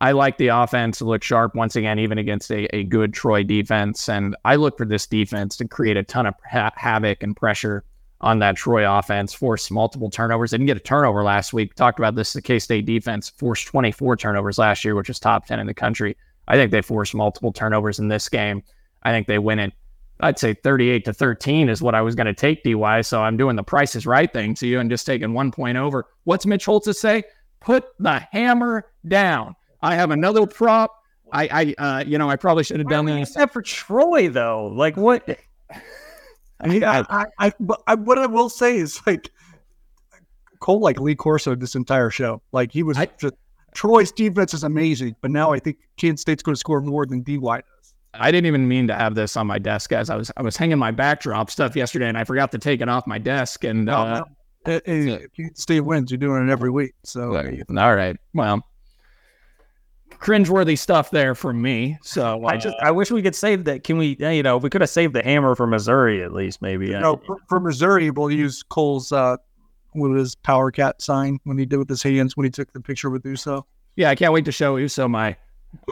I like the offense to look sharp once again, even against a, a good Troy defense. And I look for this defense to create a ton of ha- havoc and pressure on that Troy offense, force multiple turnovers. They didn't get a turnover last week. Talked about this. The K State defense forced 24 turnovers last year, which was top 10 in the country. I think they forced multiple turnovers in this game. I think they win it. I'd say 38 to 13 is what I was going to take DY. So I'm doing the price is right thing to you and just taking one point over. What's Mitch Holthus to say? Put the hammer down. I have another prop. I, I, uh, you know, I probably should have done this. Except for Troy, though. Like, what? (laughs) I mean, I, I, I, but I, what I will say is like Cole, like Lee Corso, this entire show, like he was just Troy's defense is amazing, but now I think Kansas State's going to score more than DY does. I didn't even mean to have this on my desk, guys. I was, I was hanging my backdrop stuff yesterday, and I forgot to take it off my desk. And uh, Uh, hey, if Kansas State wins, you're doing it every week. So all right, well, cringeworthy stuff there from me. So I uh, just, I wish we could save that. Can we, you know, we could have saved the hammer for Missouri at least, maybe. no, for, for Missouri, we'll use Cole's uh, with his power cat sign when he did with his hands when he took the picture with Uso. yeah, I can't wait to show Uso my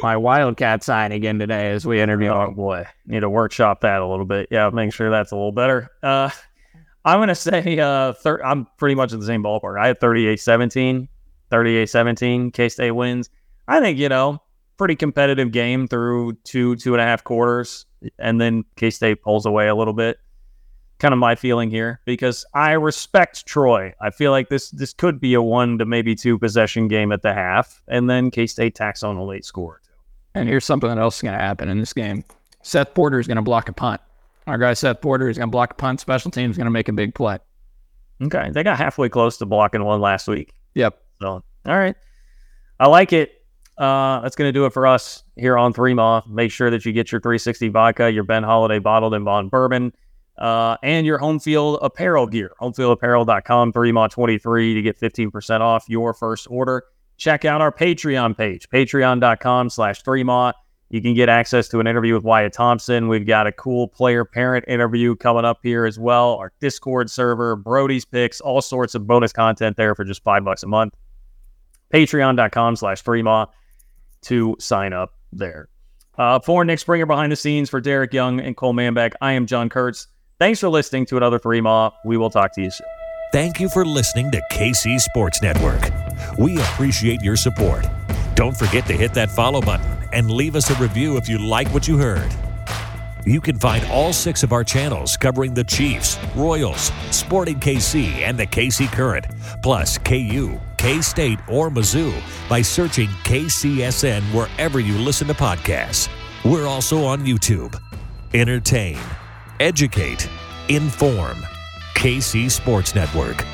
my Wildcat sign again today as we interview. Oh boy, need to workshop that a little bit. Yeah, make sure that's a little better. Uh, I'm gonna say uh, thir- I'm pretty much in the same ballpark. I had 38-17, 38-17. K State wins. I think you know pretty competitive game through two two and a half quarters, and then K State pulls away a little bit. Kind of my feeling here because I respect Troy. I feel like this this could be a one to maybe two possession game at the half, and then K State tacks on a late score. And here's something that else is going to happen in this game. Seth Porter is going to block a punt. Our guy Seth Porter is going to block a punt. Special teams going to make a big play. Okay, they got halfway close to blocking one last week. Yep. So, all right. I like it. Uh, that's going to do it for us here on Three Maw. Make sure that you get your 360 vodka, your Ben Holladay bottled and bond bourbon, uh, and your home field apparel gear. Homefieldapparel.com, Three Maw 23 to get 15% off your first order. Check out our Patreon page, patreon.com slash Three Maw. You can get access to an interview with Wyatt Thompson. We've got a cool player parent interview coming up here as well. Our Discord server, Brody's picks, all sorts of bonus content there for just five bucks a month. Patreon.com slash Three Maw to sign up there. Uh, for Nick Springer behind the scenes, for Derek Young and Cole Manbeck, I am John Kurtz. Thanks for listening to another Three Maw. We will talk to you soon. Thank you for listening to KC Sports Network. We appreciate your support. Don't forget to hit that follow button and leave us a review if you like what you heard. You can find all six of our channels covering the Chiefs, Royals, Sporting KC, and the KC Current, plus KU, K State, or Mizzou by searching KCSN wherever you listen to podcasts. We're also on YouTube. Entertain, educate, inform. KC Sports Network.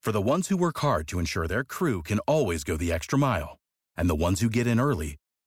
For the ones who work hard to ensure their crew can always go the extra mile, and the ones who get in early